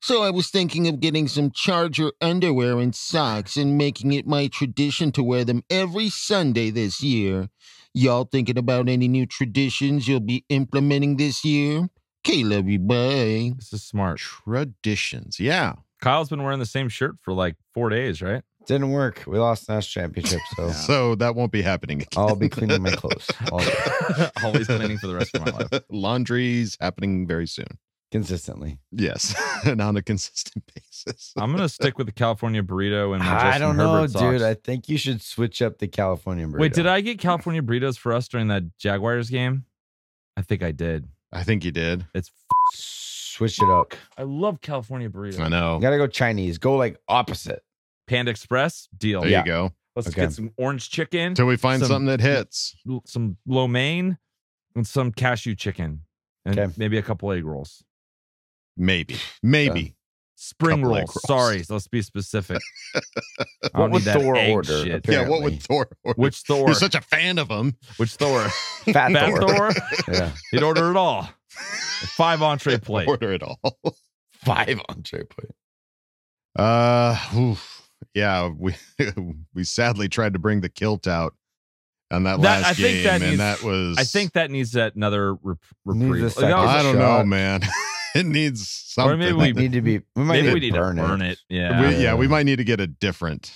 So I was thinking of getting some Charger underwear and socks and making it my tradition to wear them every Sunday this year. Y'all thinking about any new traditions you'll be implementing this year? Okay, love you. Bye. This is smart. Traditions. Yeah. Kyle's been wearing the same shirt for like four days, right? Didn't work. We lost national championship, so So that won't be happening again. I'll be cleaning my clothes. all day. Always cleaning for the rest of my life. Laundry's happening very soon. consistently. Yes. and on a consistent basis. I'm gonna stick with the California burrito and my I Justin don't know, Herbert socks. dude. I think you should switch up the California burrito. Wait, did I get California burritos for us during that Jaguars game? I think I did. I think you did. It's switch it up? I love California burritos. I know. You gotta go Chinese. Go like opposite. Panda Express deal. There you go. Let's Okay. get some orange chicken Till we find some- something that hits. some lo mein, and some cashew chicken, and Okay. maybe a couple egg rolls. Maybe. Maybe. Spring Couple rolls. rolls. Sorry, let's be specific. What don't would Thor order, shit. Yeah, what would Thor order? Which Thor? You're such a fan of him. Which Thor? Fat, Fat Thor. Thor? Yeah. He'd order it all. Five entree plate. Order it all. Five entree plate. Uh, oof. yeah, we we sadly tried to bring the kilt out on that, That- last I think game, that and needs- that was. I think that needs that another rep- reprieve. second Like, I don't know, man. it needs something. Or maybe we- need to be. We might Maybe need we to need burn to burn it. Yeah. We- yeah, we might need to get a different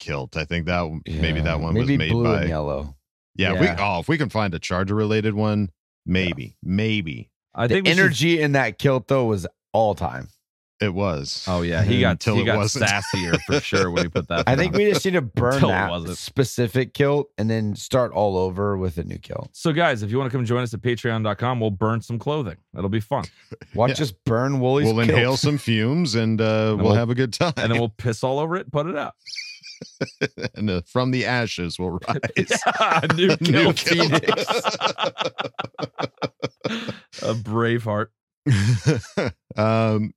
kilt. I think that maybe that one maybe was made blue by. and yellow. Yeah, if we oh, if we can find a charger related one, maybe, maybe I The think we should- energy in that kilt though was all time. It was. Oh yeah, he got Until he got wasn't. sassier for sure when he put that. I think we just need to burn that specific kilt and then start all over with a new kilt. So guys, if you want to come join us at patreon.com, we'll burn some clothing. It'll be fun. Watch Yeah. us burn Woolly's We'll inhale some fumes and uh, we'll, we'll- have a good time. And then we'll piss all over it and put it out. and uh, from the ashes will rise. Yeah, a new A new kill kill. phoenix. a brave heart. um,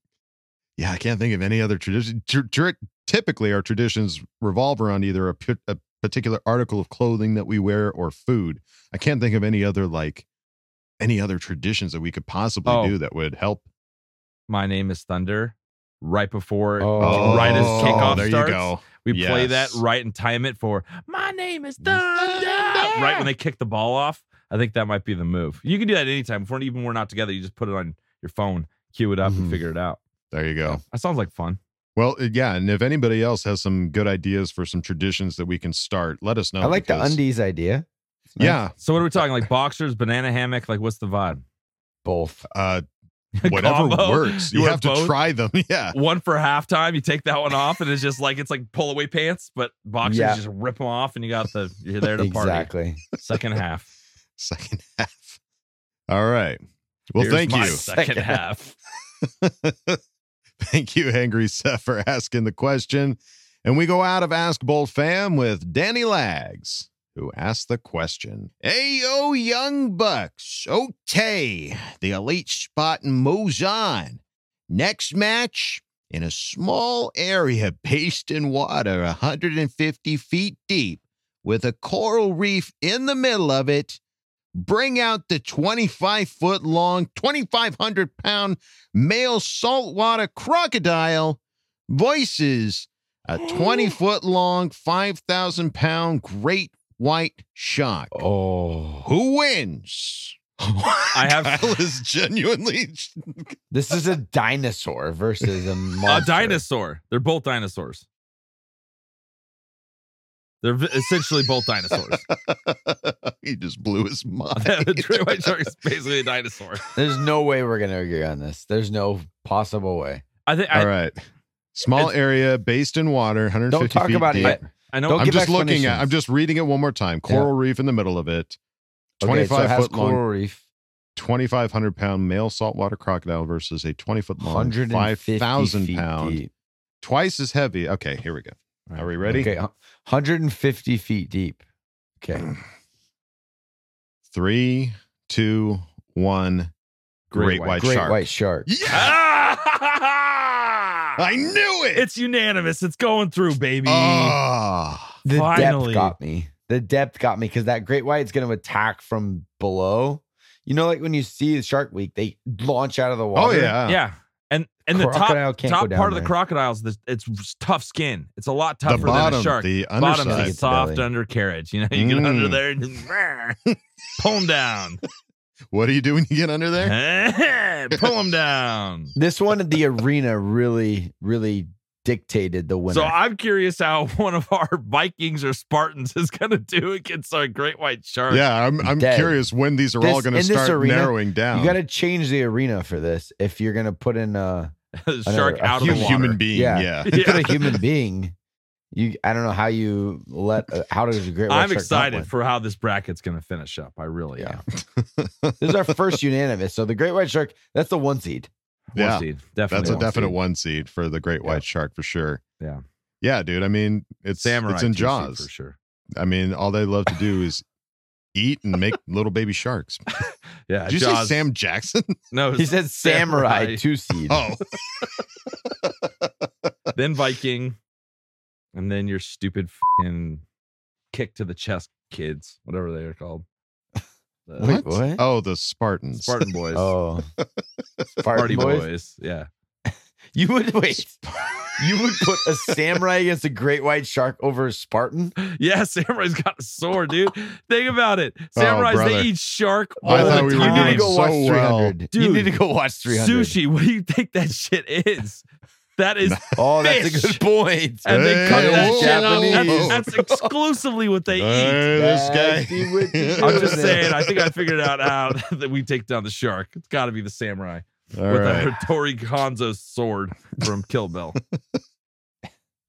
yeah, I can't think of any other tradition. Tr- tr- typically, our traditions revolve around either a, p- a particular article of clothing that we wear or food. I can't think of any other like any other traditions that we could possibly Oh. do that would help. My name is Thunder. Right before, Oh. right as Oh, kickoff there you starts, go. we play that right and time it for "My name is Thunder." Right when they kick the ball off, I think that might be the move. You can do that anytime. Before even we're not together, you just put it on your phone, cue it up, Mhm. and figure it out. There you go. That sounds like fun. Well, uh, yeah, and if anybody else has some good ideas for some traditions that we can start, let us know. I like the undies idea. Nice. Yeah, So what are we talking? Like boxers, banana hammock? Like what's the vibe? Both. uh, whatever Combo? works. You You, wear have to try them. Yeah, One for halftime, you take that one off, and it's just like it's like pull away pants, but boxers Yeah. just rip them off, and you got the you're there to party. Exactly. Second half. second half. All right. Well, Here's thank my you. Second half. Thank you, Angry Seth, for asking the question. And we go out of Ask Bolt Fam with Danny Lags, who asked the question. Ayo, young bucks. Okay, the elite spot in Mozan. Next match in a small area based in water 150 feet deep with a coral reef in the middle of it. Bring out the 25 foot long, 2,500 pound male saltwater crocodile. Voices a 20 foot long, 5,000 pound great white shark. Oh. Who wins? I have- Kyle is genuinely. This is a dinosaur versus a monster. A dinosaur. They're both dinosaurs. They're essentially both dinosaurs. he just blew his mind. the great white shark is basically a dinosaur. There's no way we're gonna agree on this. There's no possible way. I think. I, All right. Small area based in water, 150 Don't talk feet about deep. it. I know. Don't I'm just looking at. I'm just reading it one more time. Coral reef in the middle of it. Okay, 25 so it has foot long, coral reef. 2,500 pound male saltwater crocodile versus a 20 foot long, 5,000 feet pound, deep. twice as heavy. Okay, here we go. Are we ready? Okay, hu- 150 feet deep. Okay. Three, two, one. Great, white, shark. Great shark. white shark. Yeah. I knew it. It's unanimous. It's going through, baby. Ah. The Finally. depth got me. The depth got me because that great white's going to attack from below. You know, like when you see the Shark Week, they launch out of the water. oh yeah. yeah. And and the top top down part of the there. crocodiles, the, it's tough skin. It's a lot tougher bottom, than a shark. the bottom underside. a soft Belly. undercarriage. You know, you get under Mm. there and just pull them down. What do you do when you get under there? pull them down. This one at the arena really, really dictated the winner. So I'm curious how one of our Vikings or Spartans is going to do against our great white shark. Yeah, I'm I'm Dead. curious when these are all going to in this start arena, narrowing down. You got to change the arena for this if you're going to put in a shark another- a out of the human, water. human being. Yeah. Yeah, you put a human being. You, I don't know how you let. Uh, how does a great? White I'm shark not excited for how this bracket's going to finish up. I really am. This is our first unanimous. So the great white shark. That's the one seed. One Yeah, seed, definitely. That's a one definite seed. one seed for the great white shark for sure. Yeah. Yeah, dude. I mean, it's Samurai it's in Jaws. for sure. I mean, all they love to do is eat and make little baby sharks. Yeah. Did you Jaws- say Sam Jackson? No, He it's said samurai, two seed. Oh, then Viking, and then your stupid fucking kick to the chest kids, whatever they are called. The Wait, what? Oh, the Spartans. Spartan boys. Oh, Party Spartan boys. boys? Yeah. You would wait. You would put a samurai against a great white shark over a Spartan? Yeah, Samurai's got a sword, dude. Think about it. Oh, samurais, brother. they eat shark all I the thought we were time. You need to doing go watch 300. well. you need to go watch 300. Sushi, what do you think that shit is? That is Oh, that's a fish. good point. And they cut Hey, that shit out. Japanese. That's, that's exclusively what they eat. This guy. Nasty with the I'm just saying, I think I figured out how that we take down the shark. It's got to be the samurai All with right. Hattori Hanzo's sword from Kill Bill.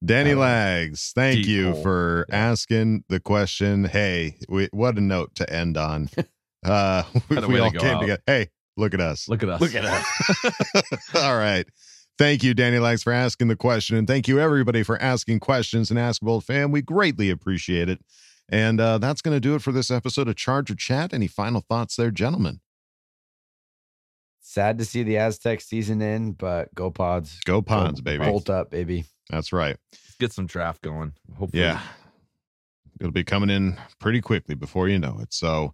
Danny Lags, thank deep you hole. for asking the question. Hey, we, what a note to end on. Uh, we, What a we way to all came out. together. Hey, look at us. Look at us. Look at us. all right. Thank you, Danny Lags, for asking the question. And thank you, everybody, for asking questions and Ask Bolt Fam. We greatly appreciate it. And uh, that's going to do it for this episode of Charger Chat. Any final thoughts there, gentlemen? Sad to see the Aztec season in, but go pods. Go Pods, baby. Bolt up, baby. That's right. Let's get some draft going. Hopefully. Yeah. It'll be coming in pretty quickly before you know it. So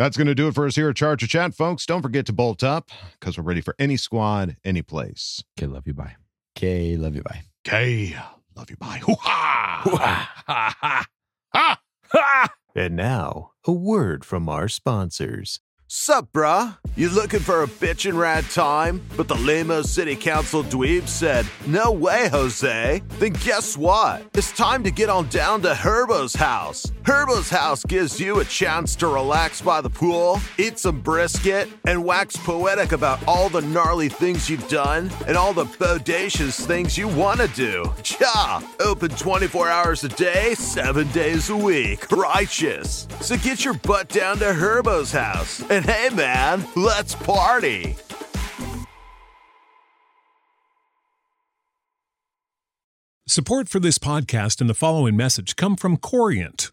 that's going to do it for us here at Charger Chat, folks. Don't forget to bolt up because we're ready for any squad, any place. Okay, love you. Bye. Okay, love you. Bye. Okay. Love you. Bye. Hoo-ha! Ha ha ha ha. And now, a word from our sponsors. Sup, bruh? You looking for a bitchin' rad time? But the Limo City Council dweeb said, No way, Jose. Then guess what? It's time to get on down to Herbo's house. Herbo's house gives you a chance to relax by the pool, eat some brisket, and wax poetic about all the gnarly things you've done and all the bodacious things you want to do. Ja! Open 24 hours a day, 7 days a week. Righteous. So get your butt down to Herbo's house. And hey, man, let's party. Support for this podcast and the following message come from Corient.